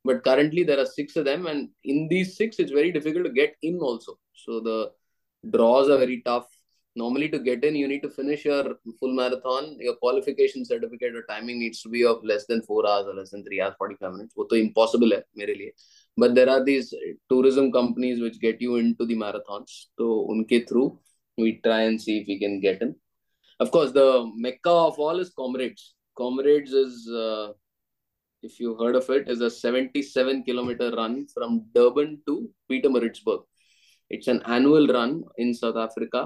but currently there are six of them, and in these six, it's very difficult to get in also. So the draws are very tough normally to get in you need to finish your full marathon your qualification certificate or timing needs to be of less than 4 hours or less than 3 hours 45 minutes. wo impossible hai but there are these tourism companies which get you into the marathons. so unke through we try and see if we can get in. Of course the mecca of all is comrades. Comrades is uh, if you heard of it is a 77 kilometer run from durban to Pietermaritzburg. it's an annual run in south africa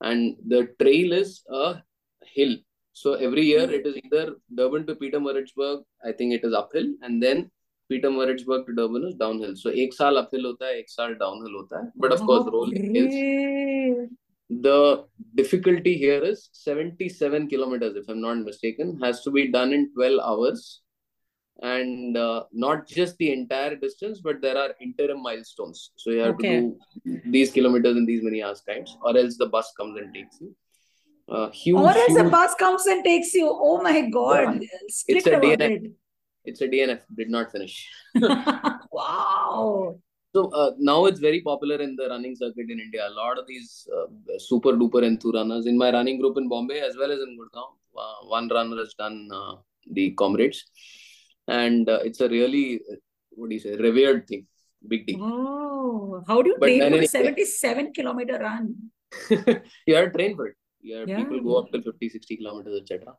and the trail is a hill. So every year mm. it is either Durban to Pietermaritzburg, I think it is uphill, and then Pietermaritzburg to Durban is downhill. So one year uphill होता है, downhill होता But of oh, course, rolling is The difficulty here is 77 kilometers, if I'm not mistaken, has to be done in 12 hours and uh, not just the entire distance, but there are interim milestones. So you have Okay. to do these kilometers in these many hours times, or else the bus comes and takes you. Uh, huge, Or else the bus comes and takes you. Oh my God. It's a DNF. it. It's a DNF, did not finish. wow. So uh, now it's very popular in the running circuit in India. A lot of these uh, super duper enthu runners in my running group in Bombay as well as in Gurgaon. Uh, one runner has done uh, the comrades, and uh, it's a really uh, what do you say revered thing big thing. oh how do you but train for a 77 kilometer run? You are trained for it. Yeah, yeah, people go up to 50 60 kilometers etc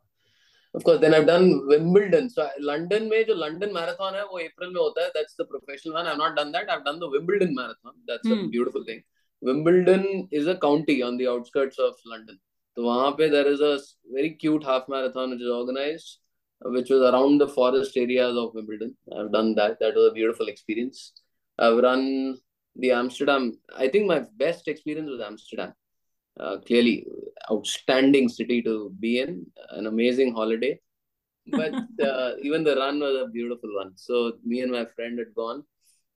of course then i've done wimbledon. So london major london marathon hai wo april mein hota hai. That's the professional one. I've not done that. I've done the wimbledon marathon. That's hmm. a beautiful thing. Wimbledon is a county on the outskirts of london. So there is a very cute half marathon which is organized which was around the forest areas of Wimbledon. I've done that. That was a beautiful experience. I've run the Amsterdam. I think my best experience was Amsterdam. Uh, clearly, outstanding city to be in, an amazing holiday. but uh, even the run was a beautiful one. So me and my friend had gone.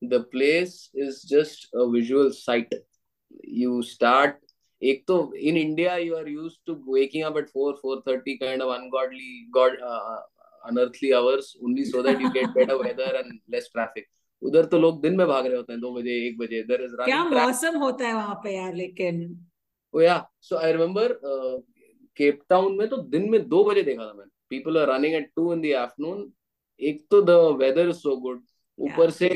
The place is just a visual sight. You start. एक तो in India you are used to waking up at 4 4:30 kind of ungodly god uh, unearthly hours only so that you get better weather and less traffic उधर तो लोग दिन में भाग रहे होते हैं दो बजे एक बजे देर इज़ क्या मौसम होता है वहाँ पे यार लेकिन ओ yeah so I remember Cape Town में तो दिन में दो बजे देखा था मैंने people are running at 2 in the afternoon एक तो the weather is so good ऊपर से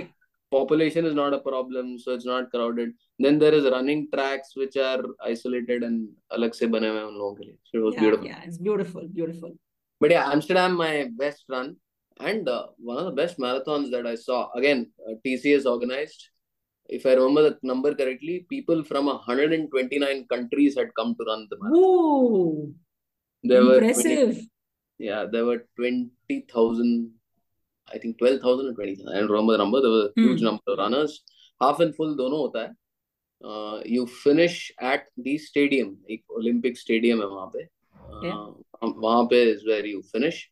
population is not a problem so it's not crowded then there is running tracks which are isolated and अलग से बने हुए उन लोगों के लिए so it was yeah, beautiful yeah it's beautiful beautiful but yeah Amsterdam my best run and uh, one of the best marathons that I saw again uh, TCS organized if I remember the number correctly people from 129 countries had come to run the marathon Ooh, there impressive were 20, yeah, there were 20,000, I think 12,000 or 20,000. I don't remember the number. There was a huge mm. number of runners. Half and full dono hota hai. Uh, you finish at the stadium, एक Olympic stadium है वहाँ पे. Uh, वहाँ पे is where you finish.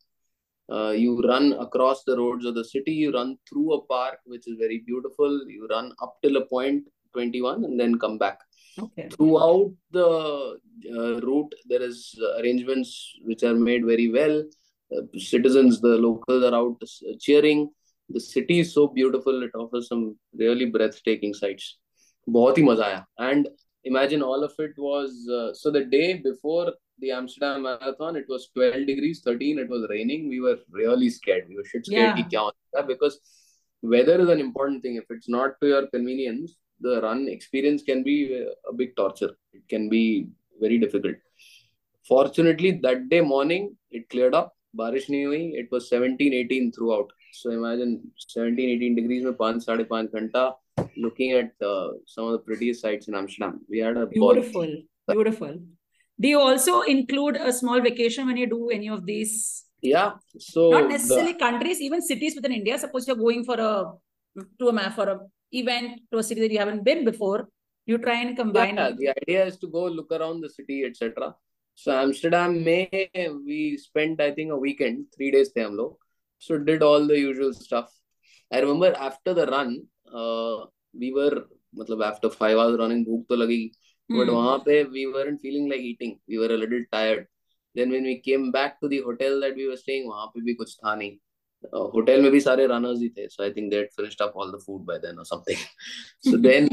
Uh, you run across the roads of the city. You run through a park, which is very beautiful. You run up till a point 21 and then come back. Okay. Throughout the uh, route, there is uh, arrangements which are made very well. Uh, citizens, the locals are out cheering. The city is so beautiful; it offers some really breathtaking sights. बहुत ही मजा आया. And imagine all of it was uh, so the day before the Amsterdam Marathon, it was 12 degrees, 13. It was raining. We were really scared. We were shit scared yeah. because weather is an important thing. If it's not to your convenience, the run experience can be a big torture. It can be very difficult. Fortunately, that day morning, it cleared up. Barish nahi hui. It was 17, 18 throughout. So imagine 17, 18 degrees 5, 5 ghanta looking at uh, some of the prettiest sights in Amsterdam. We had a beautiful, ball. beautiful. Do you also include a small vacation when you do any of these? Yeah. So not necessarily the, countries, even cities within India. Suppose you're going for a to a map for a event to a city that you haven't been before, you try and combine. Yeah, the idea is to go look around the city, etc. So Amsterdam, May we spent I think a weekend, three days there, So did all the usual stuff. I remember after the run, uh, we were, after five hours running, bhook to lagi. But mm. pe, we weren't feeling like eating. We were a little tired. Then when we came back to the hotel that we were staying, वहाँ पे भी कुछ था नहीं. Hotel में भी सारे runners ही थे so I think that finished up all the food by then or something so then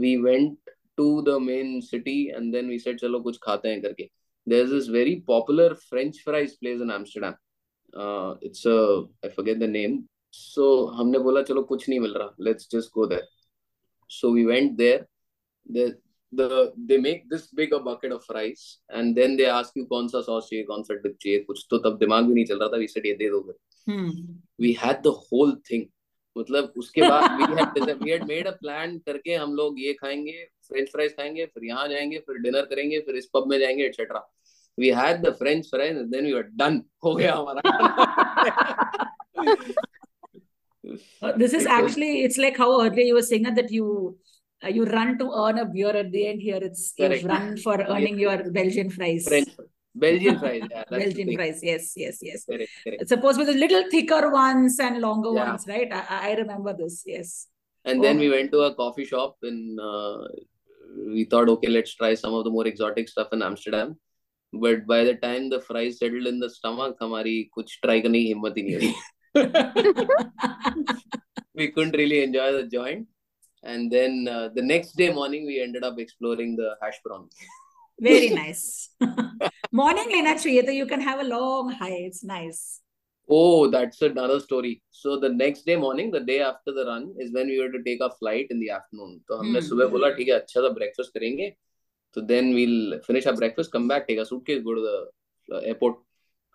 we went to the main city and then we said चलो कुछ खाते हैं करके there is this very popular French fries place in Amsterdam it's I forget the name so हमने बोला चलो कुछ नहीं मिल रहा let's just go there so we went there the they make this big a bucket of fries and then they ask you कौन सा sauce चाहिए कौन सा dip चाहिए कुछ तो तब दिमाग भी नहीं चल रहा था we said ये दे दो फिर we had the whole thing मतलब उसके बाद we had we had made a plan करके हम लोग ये खाएँगे फ्रेंच फ्राइज खाएँगे फिर यहाँ जाएँगे फिर डिनर करेंगे फिर इस पब में जाएँगे etcetera we had the french fries and then we were done हो गया हमारा uh, this is actually it's like how earlier you were saying that you uh, you run to earn a beer at the end. Here it's you run for earning your Belgian fries. French. Belgian fries, yeah. Belgian fries, yes, yes, yes. Correct, correct. Suppose with the little thicker ones and longer yeah. ones, right? I, I remember this, yes. And oh. then we went to a coffee shop and uh, we thought, okay, let's try some of the more exotic stuff in Amsterdam. But by the time the fries settled in the stomach, हमारी कुछ try करने की हिम्मत ही नहीं we couldn't really enjoy the joint and then uh, the next day morning we ended up exploring the hash brown very nice morning lena Chayeta, you can have a long high it's nice oh that's another story so the next day morning the day after the run is when we were to take a flight in the afternoon so हमने hmm. सुबह बोला ठीक है अच्छा सा breakfast करेंगे तो then we'll finish our breakfast come back take a suitcase go to the airport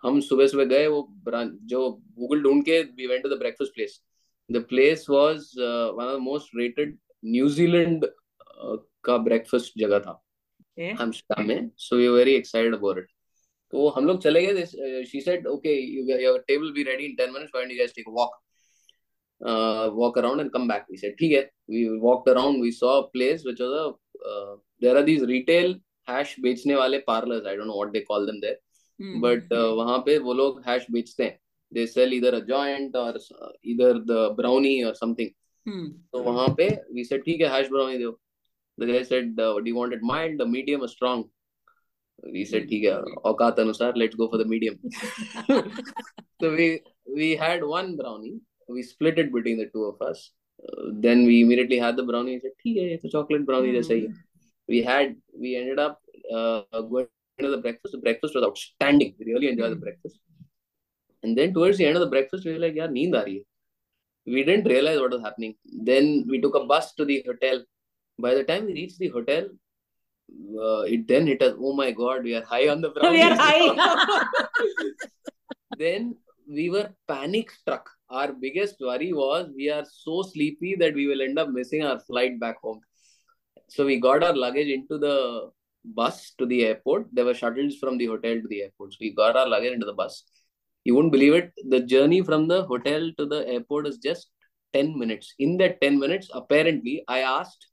हम सुबह सुबह गए वो जो गूगल ढूंढ के we went to the breakfast place the place was uh, one of the most rated New Zealand uh, का breakfast जगह था एम्स्टर्डम में so we very excited about it तो हम लोग चले गए she said okay your table be ready in 10 minutes why you guys take a walk walk around and come back we said ठीक है we walked around we saw a place which was a there are these retail hash बेचने वाले parlours I don't know what they call them there Hmm. But वहाँ पे वो लोग hash बेचते हैं दे सेल इधर अ जॉइंट और इधर द ब्राउनी और समथिंग Hmm. तो वहां पे वी सेड ठीक है हैश ब्राउनी दो the guy said do you want it mild medium strong we said ठीक है औकात अनुसार let's go for the medium so we we had one brownie we split it between the two of us uh, then we immediately had the brownie and said ठीक है ये तो chocolate brownie जैसा ही है we had we ended up uh, going to the breakfast the breakfast was outstanding we really enjoyed the Hmm. breakfast And then towards the end of the breakfast, we were like, yeah, neend aari. We didn't realize what was happening. Then we took a bus to the hotel. By the time we reached the hotel, uh, it then hit us, oh my God, we are high on the ground. we are high. then we were panic struck. Our biggest worry was we are so sleepy that we will end up missing our flight back home. So we got our luggage into the bus to the airport. There were shuttles from the hotel to the airport. So we got our luggage into the bus You won't believe it. The journey from the hotel to the airport is just 10 minutes. In that 10 minutes, apparently, I asked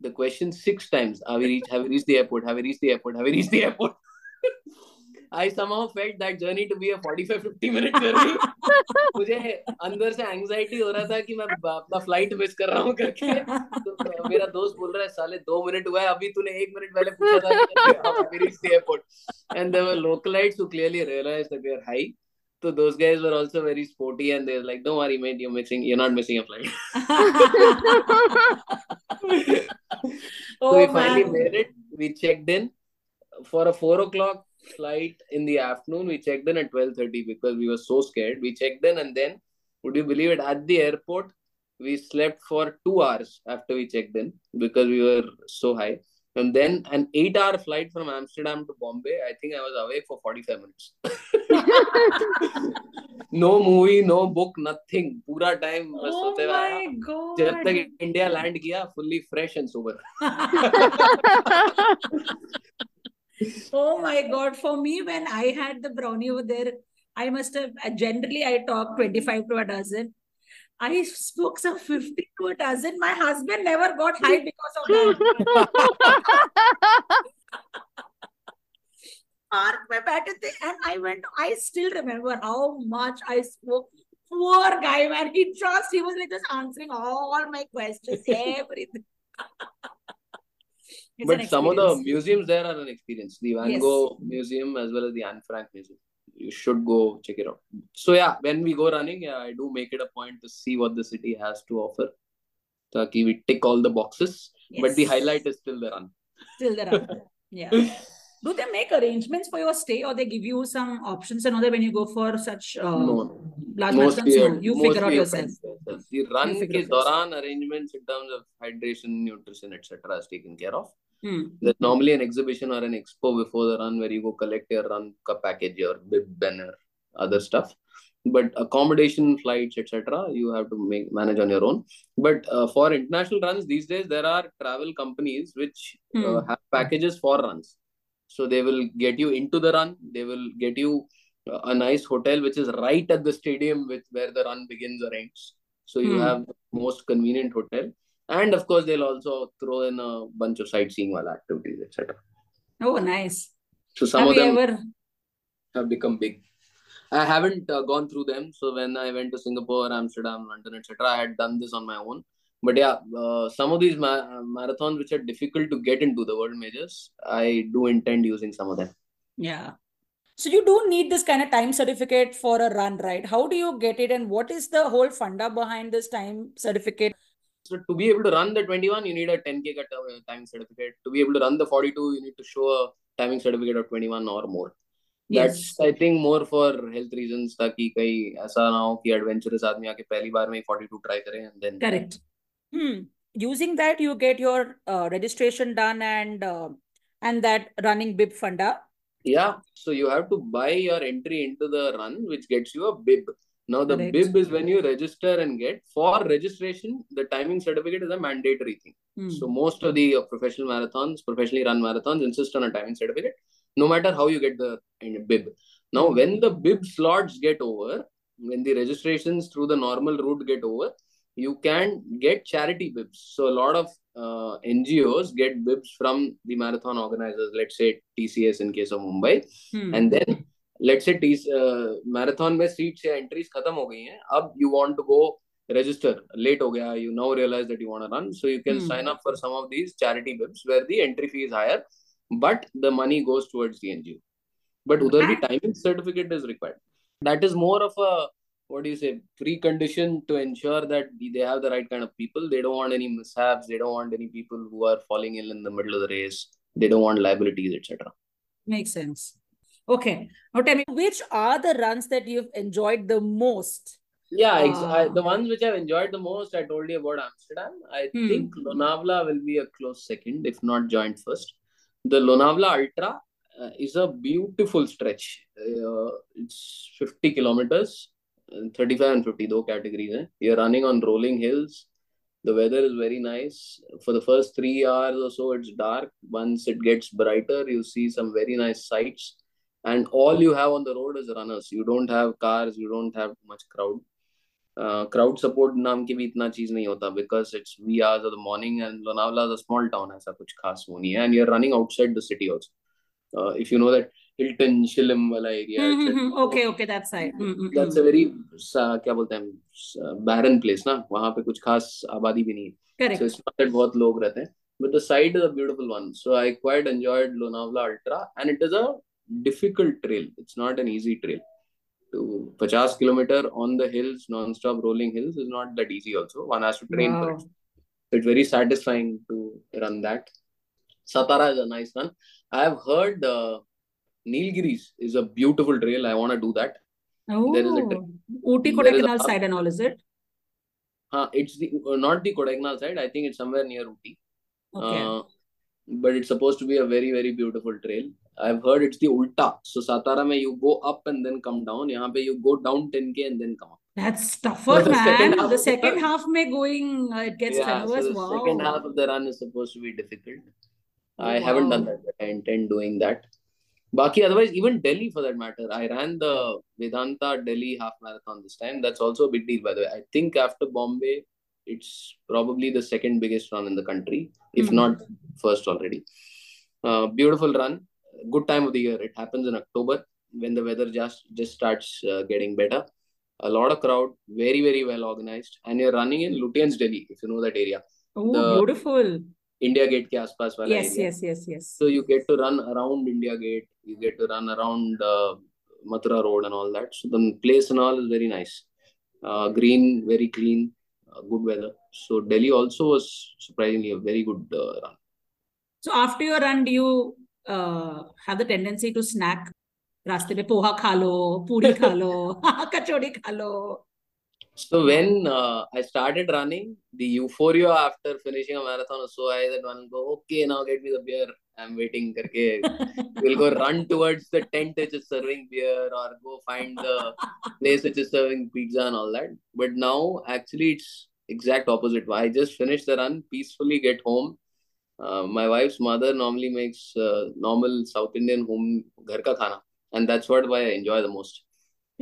the question six times. Have we reached, have we reached the airport? Have we reached the airport? Have we reached the airport? I somehow felt that journey to be a 45-50 minute journey. मुझे अंदर से anxiety हो रहा था कि मैं अपना flight miss कर रहा हूँ करके तो मेरा दोस्त बोल रहा है साले दो मिनट हुआ है अभी तूने एक मिनट पहले पूछा था कि reached the airport and there were localites who clearly realized that we are high so those guys were also very sporty and they were like don't worry mate you're missing you're not missing a flight. So oh, we oh finally man. made it. We checked in. For a four o'clock flight in the afternoon we checked in at 12.30 because we were so scared. We checked in and then would you believe it at the airport we slept for two hours after we checked in because we were so high and then an eight hour flight from amsterdam to bombay i think i was awake for 45 minutes no movie no book nothing pura time बस Oh सोते हुए आया my god. जब तक India land किया fully fresh and sober Oh my God. For me, when I had the brownie over there, I must have generally I talk 25 to a dozen. I spoke some 50 to and dozen. My husband never got high because of that. and I went, I still remember how much I spoke. Poor guy, man. He just he was like just answering all my questions, everything. but some of the museums there are an experience. The Van yes. Gogh Museum as well as the Anne Frank Museum. You should go check it out. So yeah, when we go running, yeah, I do make it a point to see what the city has to offer. Taki we tick all the boxes, but the highlight is still the run. Still there are. Yeah. Do they make arrangements for your stay or they give you some options and that when you go for such uh, no, large marathons? you, No, you figure out yourself. fend for yourself. The run ke arrangements in terms of hydration, nutrition, etc. is taken care of. Hmm. There's normally an exhibition or an expo before the run where you go collect your run ka package, your bib banner, other stuff. But accommodation, flights, etc., you have to make manage on your own. But uh, for international runs these days, there are travel companies which uh, Hmm. have packages for runs. So they will get you into the run. They will get you uh, a nice hotel which is right at the stadium with where the run begins or ends. So you Hmm. have the most convenient hotel. And of course, they'll also throw in a bunch of sightseeing wala activities, etc. Oh, nice. So some Have of them ever? have become big. I haven't uh, gone through them. So when I went to Singapore, Amsterdam, London, etc., I had done this on my own. But yeah, uh, some of these ma- marathons which are difficult to get into the world majors, I do intend using some of them. Yeah. So you do need this kind of time certificate for a run, right? How do you get it, and what is the whole funda behind this time certificate? So to be able to run the 21, you need a 10k cut uh, time certificate. To be able to run the 42, you need to show a timing certificate of 21 or more. Yes. That's I think more for health reasons ताकि कहीं ऐसा ना हो कि adventurous आदमी आके पहली बार में ही 42 try करे and then Correct. Hmm. Using that, you get your uh, registration done and uh, and that running bib funda. Yeah, so you have to buy your entry into the run, which gets you a bib. Now, the Correct. bib is when you register and get. For registration, the timing certificate is a mandatory thing. Hmm. So, most of the uh, professional marathons, professionally run marathons, insist on a timing certificate, no matter how you get the bib. Now, Hmm. when the bib slots get over, when the registrations through the normal route get over, you can get charity bibs. So, a lot of uh, NGOs get bibs from the marathon organizers, let's say TCS in case of Mumbai, Hmm. and then let's say marathon में seats या entries खत्म हो गई हैं अब you want to go register late ho gaya you now realize that you want to run so you can Hmm. sign up for some of these charity bibs where the entry fee is higher but the money goes towards the NGO but udhar the timing certificate is required that is more of a what do you say precondition to ensure that they have the right kind of people they don't want any mishaps they don't want any people who are falling ill in the middle of the race they don't want liabilities etc Makes sense. Okay. Now tell me, which are the runs that you've enjoyed the most? Yeah, ex- I, the ones which I've enjoyed the most, I told you about Amsterdam. I Hmm. think Lonavala will be a close second, if not joint first. The Lonavala Ultra uh, is a beautiful stretch. Uh, it's 50 kilometers, uh, 35 and 50, though categories. Eh? You're running on rolling hills. The weather is very nice. For the first three hours or so, it's dark. Once it gets brighter, you see some very nice sights And all you have on the road is runners. You don't have cars, you don't have much crowd. Crowd support नाम की भी इतना चीज नहीं होता because it's we hours of the morning and Lonavala is a small town ऐसा कुछ खास वो नहीं है and you are running outside the city also if you know that Hilton शिलम वाला area Hmm, hmm, hmm. Okay, okay, that side. Hmm, hmm, that's hmm. A very क्या बोलते हैं बैरन प्लेस ना वहां पे कुछ खास आबादी भी नहीं है so Correct. it's not that बहुत लोग रहते हैं but the side is a beautiful one so I quite enjoyed Lonavala Ultra and it is a difficult trail. It's not an easy trail. To 50 kilometer on the hills non-stop rolling hills is not that easy also. One has to train for it so it's very satisfying to run that. Satara is a nice one. I have heard uh, Nilgiris is a beautiful trail. I want to do that. There is a Oh, Ooty Kodaikanal side and all, is it? uh, it's the uh, not the Kodaikanal side. I think it's somewhere near Ooty. Okay. Uh, but it's supposed to be a very very beautiful trail. I've heard it's the ulta. So Satara mein you go up and then come down. Yahan pe you go down 10k and then come up. That's tougher, second man. half The of the second half may going, uh, it gets yeah, so the Wow. second half of the run is supposed to be difficult. Oh, I haven't done that, I intend doing that. Baki, otherwise, even Delhi for that matter. I ran the Vedanta Delhi half marathon this time. That's also a big deal, by the way. I think after Bombay, it's probably the second biggest run in the country, if Hmm. not first already. Uh, beautiful run Good time of the year. It happens in October when the weather just just starts uh, getting better. A lot of crowd, very very well organized, and you're running in Lutyens, Delhi, if you know that area. Oh, The beautiful. India Gate के आसपास वाला Yes, area. yes, yes, yes. So you get to run around India Gate, you get to run around uh, Mathura Road and all that. So the place and all is very nice. Uh, green, very clean, uh, good weather. So Delhi also was surprisingly a very good uh, run. So after your run, do you uh, have the tendency to snack? रास्ते पे पोहा खा लो पूरी खा लो कचौड़ी खा लो So when uh, I started running, the euphoria after finishing a marathon was so high that one go, okay, now get me the beer. I'm waiting. Karke. We'll go run towards the tent which is serving beer or go find the place which is serving pizza and all that. But now actually it's exact opposite. I just finished the run, peacefully get home. uh, my wife's mother normally makes uh, normal South Indian home ghar ka khana, and that's what why I enjoy the most.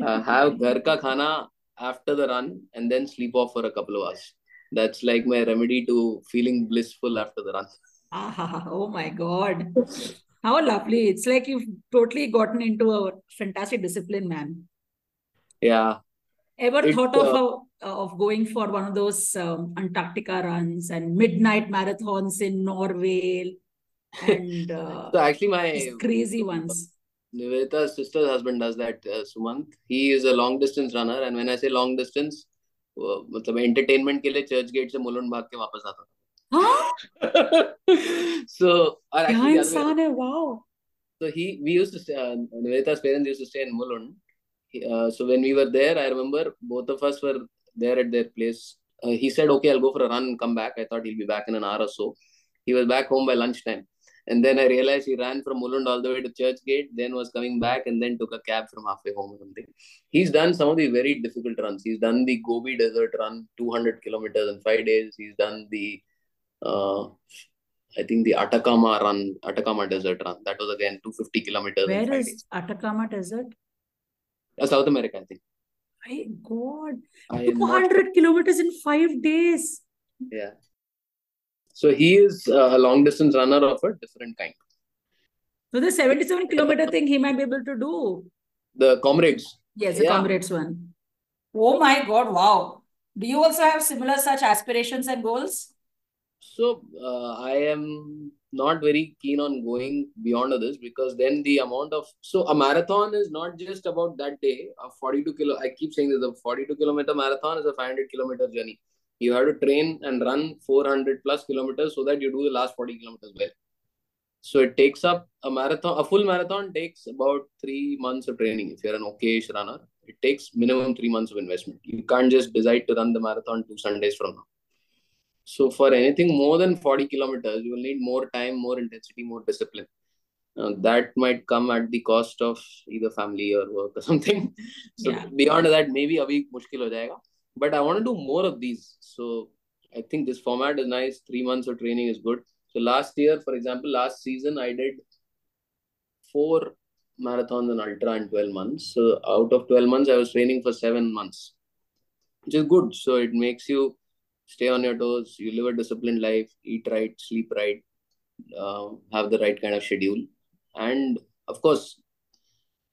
Uh, have ghar ka khana after the run and then sleep off for a couple of hours. That's like my remedy to feeling blissful after the run. Ah, oh my God. How lovely. It's like you've totally gotten into a fantastic discipline, man. Yeah, Ever It, thought of uh, how, of going for one of those um, Antarctica runs and midnight marathons in Norway and uh, so actually my crazy ones. Nivedita's sister's husband does that, uh, He is a long distance runner, and when I say long distance, uh, मतलब entertainment के लिए Churchgate से मुलन भाग के so और actually wow. So he we used to uh, parents used to stay in Mulund. Uh, so when we were there, I remember both of us were there at their place. Uh, he said, okay, I'll go for a run and come back. I thought he'll be back in an hour or so. He was back home by lunchtime. And then I realized he ran from Mulund all the way to Churchgate, then was coming back and then took a cab from halfway home or something. He's done some of the very difficult runs. He's done the Gobi Desert run, 200 kilometers in five days. He's done the uh, I think the Atacama run, Atacama Desert run. That was again 250 kilometers where is days. Atacama Desert Uh, South America, I think. My God I am not 200 kilometers in five days yeah. So he is uh, a long distance runner of a different kind. so the 77 kilometer thing he might be able to do The Comrades. Yes, the Yeah. Comrades one. Oh my God, wow. Do you also have similar such aspirations and goals? So uh, I am not very keen on going beyond this because then the amount of so a marathon is not just about that day. A 42 kilo. I keep saying this. A 42 kilometer marathon is a 500 kilometer journey. You have to train and run 400 plus kilometers so that you do the last 40 kilometers well. So it takes up a marathon. A full marathon takes about three months of training. If you're an okayish runner, it takes minimum three months of investment. You can't just decide to run the marathon two Sundays from now. So for anything more than 40 kilometers, you will need more time, more intensity, more discipline. Uh, that might come at the cost of either family or work or something. So Yeah. beyond that, maybe a week mushkil ho jayega. But I want to do more of these. So I think this format is nice. Three months of training is good. So last year, for example, last season I did four marathons and ultra in 12 months. So out of 12 months, I was training for seven months, which is good. So it makes you stay on your toes, you live a disciplined life, eat right, sleep right, uh, have the right kind of schedule. And of course,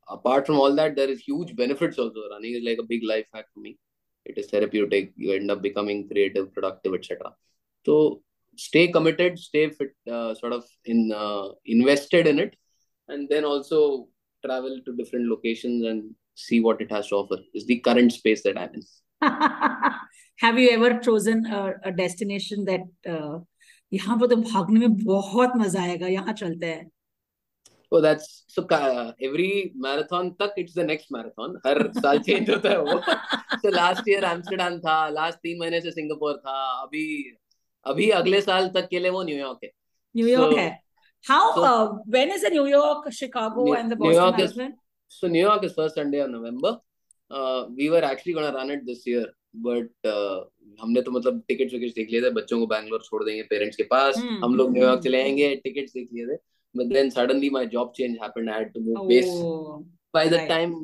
apart from all that, there is huge benefits also. Running is like a big life hack for me. It is therapeutic. You end up becoming creative, productive, etc. So stay committed, stay fit, uh, sort of in uh, invested in it, and then also travel to different locations and see what it has to offer. Is the current space that I'm in. Have you ever chosen a, a destination that uh, यहाँ पर तो भागने में बहुत मज़ा आएगा यहाँ चलते हैं Oh, that's so uh, every marathon तक it's the next marathon. हर साल change होता है वो. So last year Amsterdam था, last तीन महीने से सिंगापुर था, अभी अभी अगले साल तक के लिए वो न्यूयॉर्क है. न्यूयॉर्क So- है how so- uh, when is the New York Chicago New- and the Boston New York is- So New York is first Sunday of November. Uh, we were actually gonna run it this year, but uh, हमने तो मतलब ticket wicket देख लिए थे बच्चों को बैंगलोर छोड़ देंगे पेरेंट्स के पास। हम्म, हम लोग हम्म, न्यूयॉर्क हम्म, चले आएँगे टिकट देख लिए थे। But then suddenly my job change happened time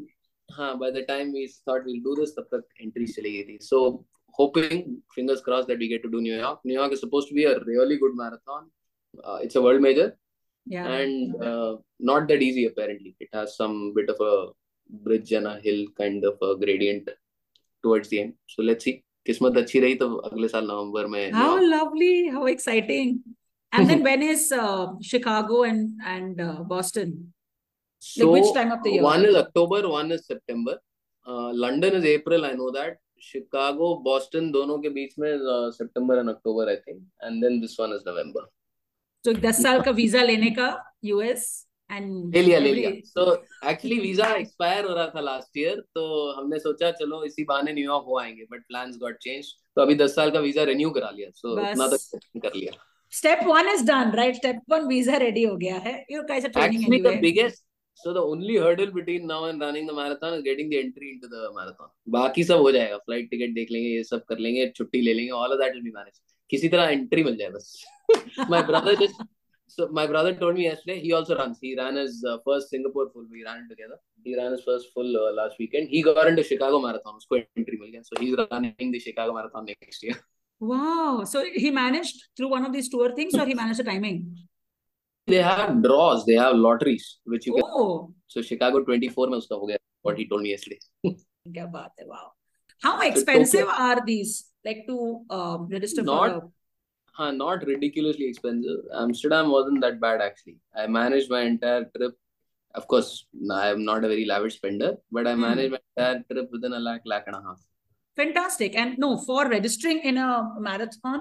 हाँ by the time we thought we do this तब तक एंट्री चली गई थी। So hoping fingers cross that we get to do New York New York is supposed to be a really good marathon it's a world major Yeah. And uh, not that easy apparently. It has some bit of a bridge and a hill kind of. towards the end. So let's see. किस्मत अच्छी रही तो अगले साल नवंबर में how lovely how exciting and then when is Chicago and and Boston so like which time of the year one is october one is september uh, london is april i know that chicago boston दोनों के बीच में September and October I think and then this one is November तो 10 साल का visa लेने का US and ले लिया ले लिया तो एक्चुअली वीज़ा एक्सपायर हो रहा था लास्ट ईयर तो हमने सोचा चलो इसी बहाने न्यूयॉर्क हो आएँगे बट प्लान्स गॉट चेंज तो अभी दस साल का वीज़ा रिन्यू करा लिया सो बस। इतना तो कर लिया step one is done right step one visa ready हो गया है you guys are training actually the biggest so the only hurdle between now and running the marathon is getting the entry into the marathon बाकी सब हो जाएगा flight ticket देख लेंगे ये सब कर लेंगे छुट्टी ले लेंगे all of that will be managed किसी तरह एंट्री मिल जाए बस my brother just So my brother told me yesterday he also runs. He ran his uh, first Singapore full. We ran it together. He ran his first full uh, last weekend. He got into Chicago Marathon. Usko entry. So he's running the Chicago Marathon next year. Wow. So he managed through one of these tour things or he managed the timing? They have draws. They have lotteries which you can. Oh. So Chicago 24 mein uska what he told me yesterday. Wow. How expensive so, are these? Like to um, register not, for Huh, not ridiculously expensive. Amsterdam wasn't that bad actually. I managed my entire trip. Of course, I am not a very lavish spender, but I Hmm. managed my entire trip within a lakh, lakh and a half. fantastic and no for registering in a marathon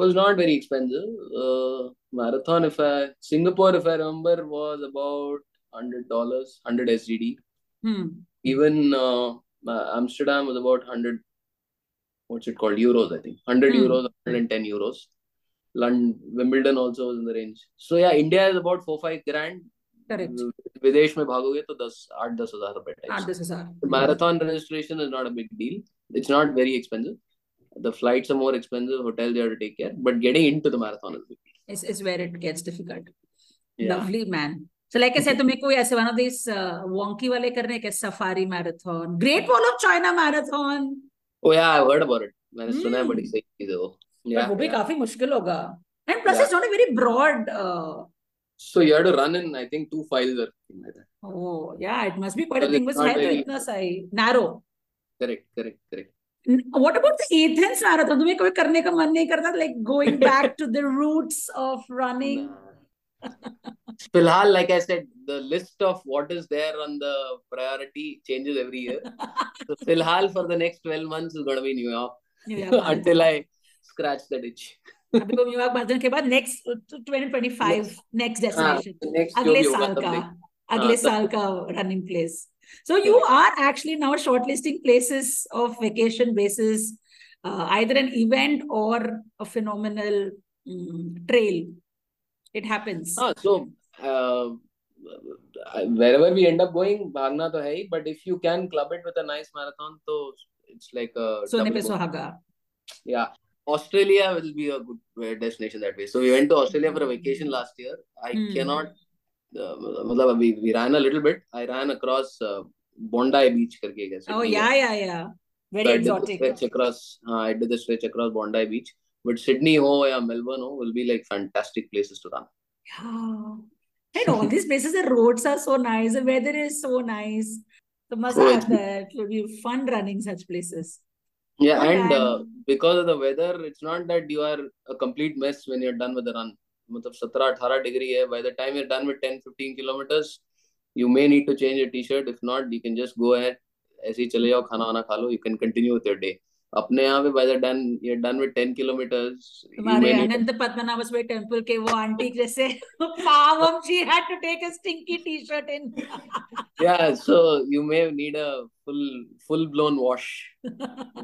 was not very expensive. Uh, marathon, if I Singapore, if I remember, was about hundred dollars, hundred SGD. hmm. Even uh, uh, Amsterdam was about hundred What's it called? Euros, I think. Hundred Hmm. euros, hundred and ten euros. London, Wimbledon also was in the range. So yeah, India is about four five grand. correct विदेश में भागोगे तो दस आठ दस हजार रुपए आठ types. दस हजार Marathon registration is not a big deal. It's not very expensive. The flights are more expensive. Hotels you have to take care, but getting into the marathon is big. is, is where it gets difficult Yeah. lovely man so like I said तुम्हें कोई ऐसे one of these uh, wonky वाले करने के safari marathon great wall of China marathon ओ या I heard about मैंने सुना है बड़ी hmm. सही चीज़ वो. या वो भी काफ़ी मुश्किल होगा. And plus it's not a very broad so you had to run in I think two files are thing that oh yeah it must be quite a thing with had to इतना size narrow correct correct correct What about the Athens marathon? तुम्हें कभी करने का मन नहीं करता like going back to the roots of running? फ़िलहाल like I said the list of what is there on the priority changes every year. So Filhal for the next 12 months is going to be New York New York Marathon. until I scratch the itch. अभी तो New York marathon के बाद next 2025 next हाँ, destination next जो अगले भी होगा साल तब का देख- अगले हाँ, साल का running place so you are actually now shortlisting places of vacation basis uh, either an event or a phenomenal mm, trail it happens हाँ, so uh, wherever we end up going, भागना तो है ही, but if you can club it with a nice marathon, तो it's like a पे bonus. सुहागा Yeah. Australia will be a good uh, destination that way. So we went to Australia for a vacation last year. I Hmm. cannot, uh, मतलब we, we ran a little bit. I ran across uh, Bondi Beach है oh yeah yeah yeah So very I did the exotic stretch across. Uh, I did the stretch across Bondi Beach. But Sydney ho या Melbourne ho will be like fantastic places to run. yeah and all these places the roads are so nice the weather is so nice so मजा So आता है it will be fun running such places Yeah, Oh, and uh, man. because of the weather, it's not that you are a complete mess when you're done with the run. मतलब 17-18 degree है. By the time you're done with 10-15 kilometers, you may need to change your t-shirt. If not, you can just go ahead. ऐसे ही चले जाओ खाना वाना खा लो. You can continue with your day. अपने यहाँ पे बाय द डन ये डन विद टेन किलोमीटर हमारे पद्मनाभ स्वामी टेंपल के वो आंटी जैसे पावम had to take a stinky T-shirt in yeah so you may need a full full blown wash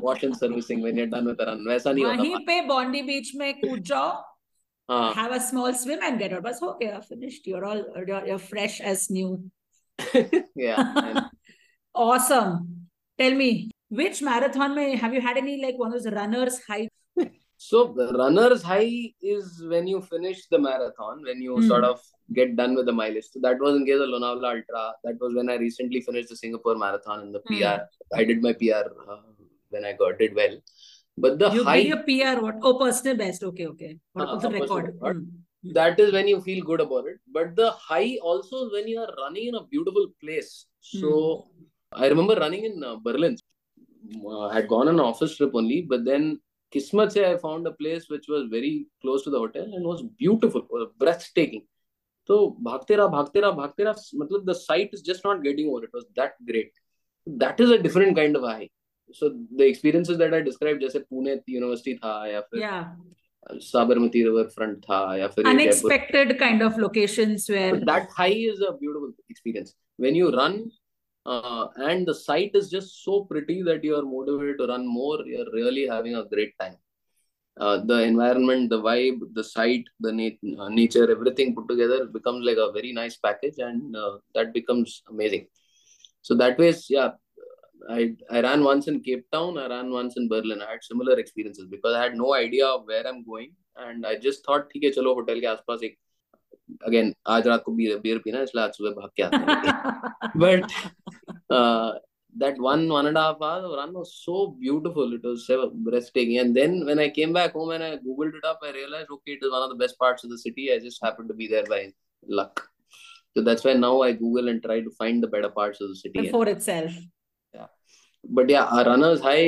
wash and servicing when you are done with run वैसा नहीं होता वहीं पे बॉन्डी बीच में कूद जाओ हाँ। Have a small swim and get out बस हो गया finished you are all you are fresh as new yeah awesome tell me Which marathon may have you had any like one of those runners high? so runners high is when you finish the marathon, when you mm. sort hmm. of get done with the mileage. So that was in case of Lonavala Ultra. That was when I recently finished the Singapore Marathon in the mm. PR. I did my PR uh, when I got did well. But the you high... your PR what? Oh, personal best. Okay, okay. What uh, the record? Hmm. That is when you feel good about it. But the high also when you are running in a beautiful place. So hmm. I remember running in uh, Berlin Uh, I had gone on an office trip only, but then Kismet se I found a place which was very close to the hotel and was beautiful, was breathtaking. So भागते रहा भागते रहा भागते रहा मतलब the sight is just not getting over. It was that great. That is a different kind of high. So the experiences that I described जैसे Pune university था या फिर yeah साबरमती रिवर फ्रंट था या फिर ये Jaipur unexpected kind of locations where But that high is a beautiful experience. When you run, uh, and the site is just so pretty that you are motivated to run more you're really having a great time uh, the environment the vibe the site the uh, nature everything put together becomes like a very nice package and uh, that becomes amazing so that way yeah I, I ran once in Cape Town, I ran once in Berlin. I had similar experiences because I had no idea where I'm going. And I just thought, okay, chalo, hotel ke aspas ek एक again आज रात को beer beer पीना है, इसलिए आज सुबह भाग के आते हैं but uh, that one one and a half hours of run was so beautiful it was so breathtaking and then when i came back home and i googled it up i realized okay it is one of the best parts of the city i just happened to be there by luck so that's why now i google and try to find the better parts of the city And- before itself but yeah a runner's high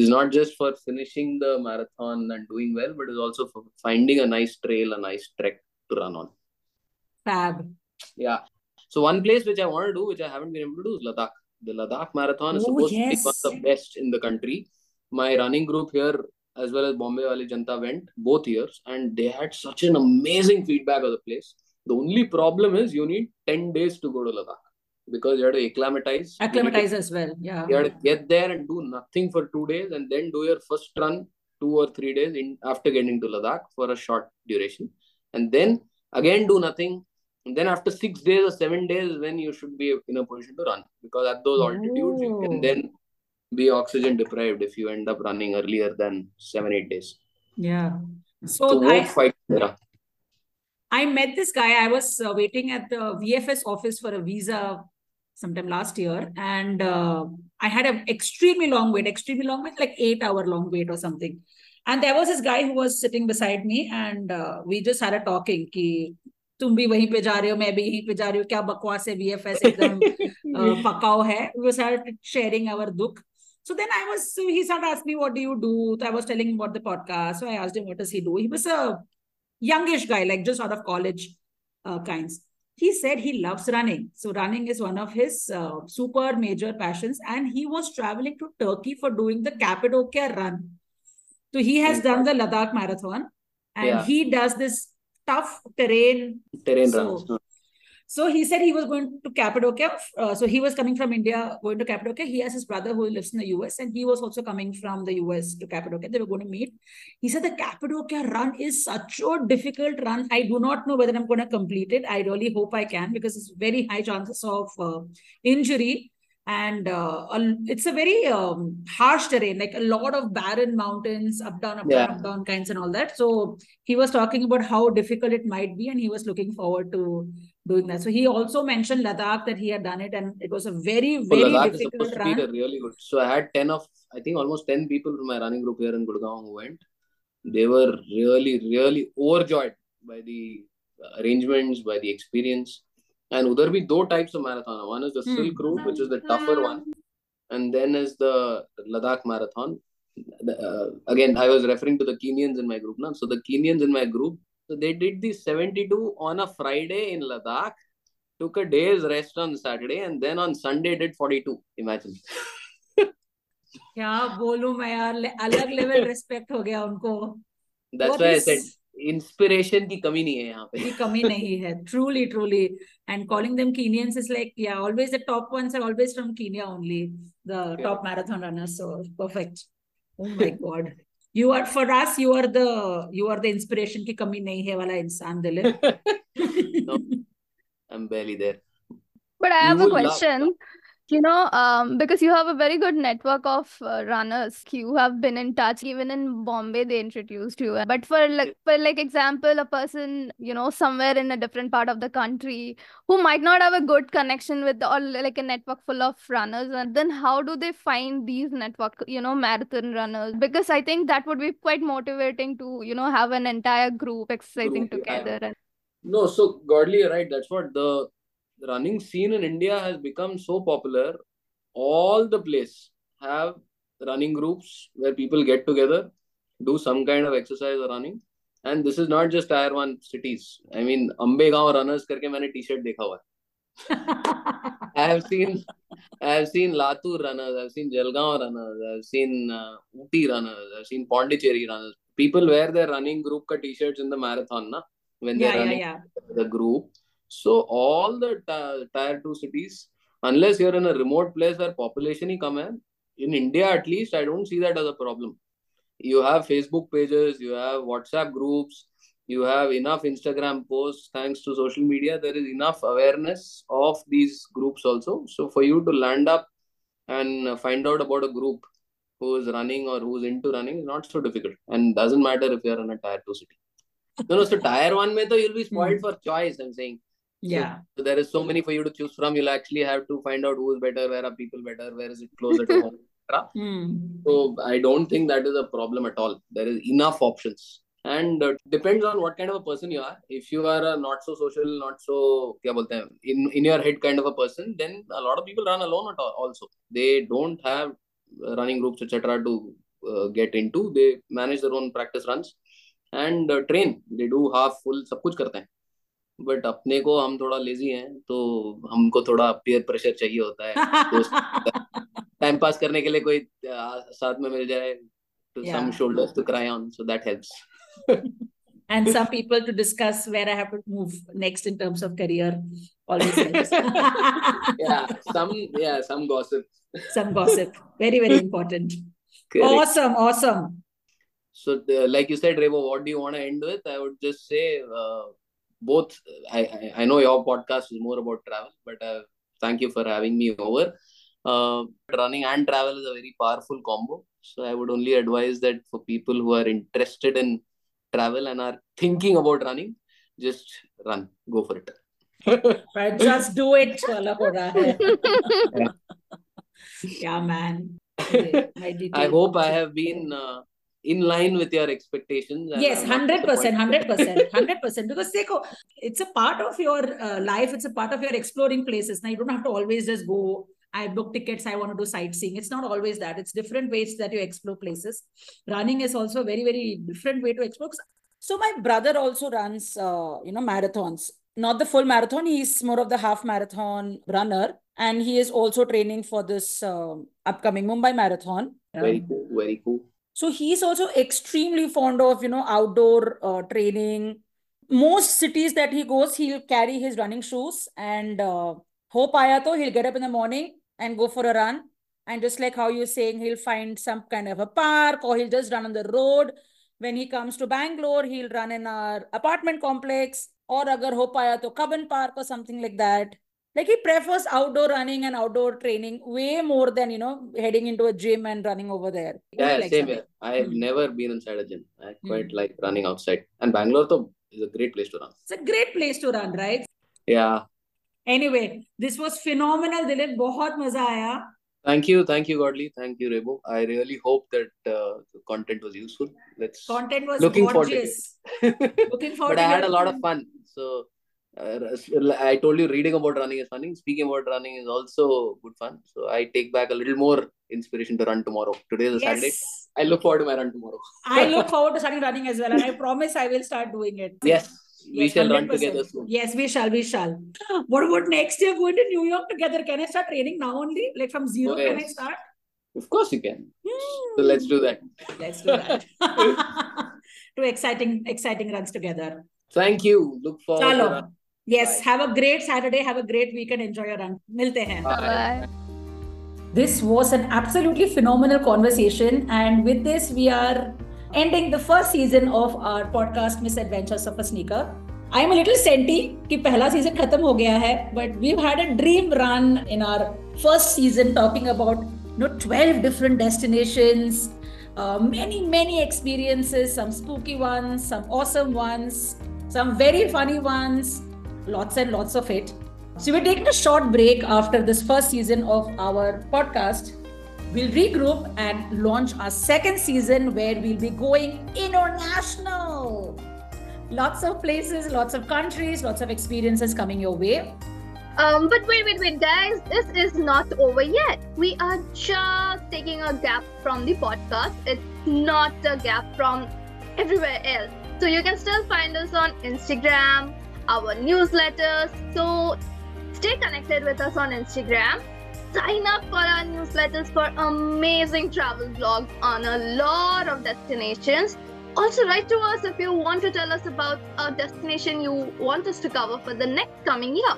is not just for finishing the marathon and doing well but is also for finding a nice trail a nice trek to run on fab Yeah. So one place which I want to do, which I haven't been able to do, is Ladakh. The Ladakh Marathon is Oh, supposed to be one of the best in the country. My running group here, as well as Bombay Wali Janta, went both years, and they had such an amazing feedback of the place. The only problem is you need 10 days to go to Ladakh because you have to acclimatize. Need to- acclimatize as well yeah You have to get there and do nothing for two days, and then do your first run two or three days in after getting to Ladakh for a short duration, and then again do nothing then after six days or seven days when you should be in a position to run. Because at those altitudes Ooh. you can oh. then be oxygen deprived if you end up running earlier than seven eight days. Yeah. So, so I, fight. I met this guy. I was uh, waiting at the vfs office for a visa sometime last year. And uh, i had an extremely long wait extremely long wait like eight hour long wait or something. And there was this guy who was sitting beside me and uh, we just started talking ki, तुम भी वहीं पे जा रहे हो मैं भी यहीं पे जा रही हूँ क्या बकवास है वीएफएस एकदम पकाओ है we started sharing our dukh so then I was so he started asking me what do you do so I was telling him about the podcast so I asked him what does he do he was a youngish guy like just out of college uh, kinds he said he loves running so running is one of his uh, super major passions and he was traveling to Turkey for doing the Cappadocia run so he has done the Ladakh marathon and Yeah. he does this tough terrain Terrain So- runs. so he said he was going to Cappadocia. Uh, so he was coming from India, going to Cappadocia. He has his brother who lives in the US, and he was also coming from the US to Cappadocia. They were going to meet. He said the Cappadocia run is such a difficult run. I do not know whether I'm going to complete it. I really hope I can because it's very high chances of uh, injury. And uh, it's a very um, harsh terrain, like a lot of barren mountains, up, down, up, Yeah. down, up, down kinds and all that. So he was talking about how difficult it might be, and he was looking forward to doing that. So he also mentioned Ladakh that he had done it, and it was a very, So very is difficult supposed to be run. really good. So I had 10 of, I think almost 10 people from my running group here in Gurgaon who went. They were really, really overjoyed by the arrangements, by the experience. And udhar bhi two types of marathon. One is the Hmm. Silk Route, which is the tougher one. And then is the Ladakh Marathon. Uh, again, I was referring to the Kenyans in my group now. So the Kenyans in my group, so they did the 72 on a Friday in Ladakh, took a day's rest on Saturday, and then on Sunday did 42. Imagine. क्या बोलूँ मैं यार अलग level respect हो गया उनको That's What why I inspiration की कमी नहीं है यहाँ पे। कमी नहीं है truly truly and calling them Kenyans is like yeah always the top ones are always from Kenya only the top marathon runners so perfect oh my god you are for us you are the you are the inspiration की कमी नहीं है वाला इंसान दिल I am barely there but I have a question You know, um, because you have a very good network of uh, runners, you have been in touch. Even in Bombay, they introduced you. But for like, for like example, a person you know somewhere in a different part of the country who might not have a good connection with or like a network full of runners, and then how do they find these network, you know, marathon runners? Because I think that would be quite motivating to you know have an entire group exercising Group, yeah. together. And No, so Godly, right. That's what the running scene in India has become so popular. All the place have running groups where people get together, do some kind of exercise or running. And this is not just tier one cities. I mean, Ambegaon runners करके मैंने t-shirt देखा हुआ I have seen, I have seen Latur runners, I've seen Jalgaon runners, I've seen uh, Ooty runners, I've seen Pondicherry runners. People wear their running group ka t-shirts in the marathon na when they're yeah, running yeah, yeah. the group. So all the tier two cities, unless you're in a remote place where population is come in, in India at least, I don't see that as a problem. You have Facebook pages, you have WhatsApp groups, you have enough Instagram posts. Thanks to social media, there is enough awareness of these groups also. So for you to land up and find out about a group who's running or who's into running is not so difficult and doesn't matter if you're in a tier 2 city no no so tier 1 mein you'll be spoiled hmm. for choice i'm saying yeah. So, so, there is so many for you to choose from. You'll actually have to find out who is better, where are people better, where is it closer to home. Mm. So I don't think that is a problem at all. There is enough options. And uh, depends on what kind of a person you are. If you are a not so social, not so kya in in your head kind of a person, then a lot of people run alone at all. Also, they don't have uh, running groups etc. to uh, get into. They manage their own practice runs and uh, train. They do half full. Sab kuch karte hain. But अपने को हम थोड़ा lazy हैं तो हमको थोड़ा peer pressure चाहिए होता है टाइम पास करने के लिए कोई साथ में मिल जाए to Yeah. some shoulders to cry on so that helps and some people to discuss where I have to move next in terms of career. Always helps. yeah some yeah some gossip some gossip. Very, very important. Correct. Awesome, awesome. so the, like you said Revo what do you want to end with I would just say uh, both I, I, know your podcast is more about travel but uh, thank you for having me over. Uh, running and travel is a very powerful combo. So i would only advise that for people who are interested in travel and are thinking about running just run go for it. Right, just do it yeah man. I, I hope i have been uh, in line with your expectations. yes 100% 100% 100% because Seiko, it's a part of your uh, life it's a part of your exploring places. Now you don't have to always just go i book tickets i want to do sightseeing. It's not always that. It's different ways that you explore places. Running is also a very very different way to explore. So my brother also runs uh, you know marathons. Not the full marathon he's more of the half marathon runner. And he is also training for this uh, upcoming mumbai marathon. Very cool. Very cool. So he's also extremely fond of, you know, outdoor uh, training. Most cities that he goes, he'll carry his running shoes and uh, ho to, he'll get up in the morning and go for a run. And just like how you're saying, he'll find some kind of a park or he'll just run on the road. When he comes to Bangalore, he'll run in our apartment complex or agar ho paya to Cubbon Park or something like that like he prefers outdoor running and outdoor training way more than you know heading into a gym and running over there. Yeah like same here. i have mm. never been inside a gym. I hmm. quite mm. like running outside. And bangalore though is a great place to run. It's a great place to run right? Yeah. Anyway this was phenomenal dilip. Bahut maza aaya. Thank you. Thank you godly. Thank you rebo. I really hope that uh, the content was useful. Let's content was looking gorgeous. forward to it. looking forward but i had a lot of fun. So I told you reading about running is funny. Speaking about running is also good fun. So I take back a little more inspiration to run tomorrow. Today is a Saturday. Yes. I look forward to my run tomorrow. I look forward to starting running as well, and I promise I will start doing it. Yes, we Yes, shall run 100%. together soon. Yes, we shall. We shall. What about next year? Going to New York together? Can I start training now only? Like from zero? Oh, Can I start? Of course you can. So Hmm. let's do that. Let's do that. Two exciting, exciting runs together. Thank you. Look forward to Chalo. run. Yes. Bye. Have a great Saturday. Have a great weekend. Enjoy your run. Milte hain. Bye. Bye. This was an absolutely phenomenal conversation. And with this, we are ending the first season of our podcast, Misadventures of a Sneaker. I'm a little senti कि पहला season खत्म हो गया है, but we've had a dream run in our first season talking about you know 12 different destinations, uh, many many experiences, some spooky ones, some awesome ones, some very funny ones, lots and lots of it. So we're taking a short break after this first season of our podcast. We'll regroup and launch our second season where we'll be going international. Lots of places, lots of countries, lots of experiences coming your way. Um, but wait, wait, wait, guys, this is not over yet. We are just taking a gap from the podcast. It's not a gap from everywhere else. So you can still find us on Instagram, our newsletters. So stay connected with us on Instagram. Sign up for our newsletters for amazing travel vlogs on a lot of destinations. Also, write to us if you want to tell us about a destination you want us to cover for the next coming year.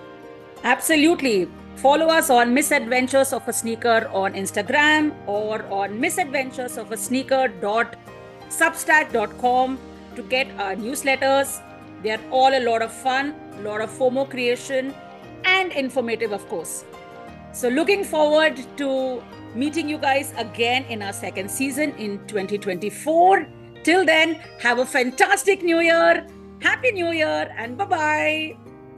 Absolutely. Follow us on Misadventures of a Sneaker on Instagram or on misadventures of a sneaker.substack.com to get our newsletters. They are all a lot of fun, a lot of FOMO creation, and informative, of course. So, looking forward to meeting you guys again in our second season in 2024. Till then, have a fantastic new year. Happy New Year and bye bye.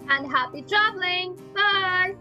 and happy traveling. Bye.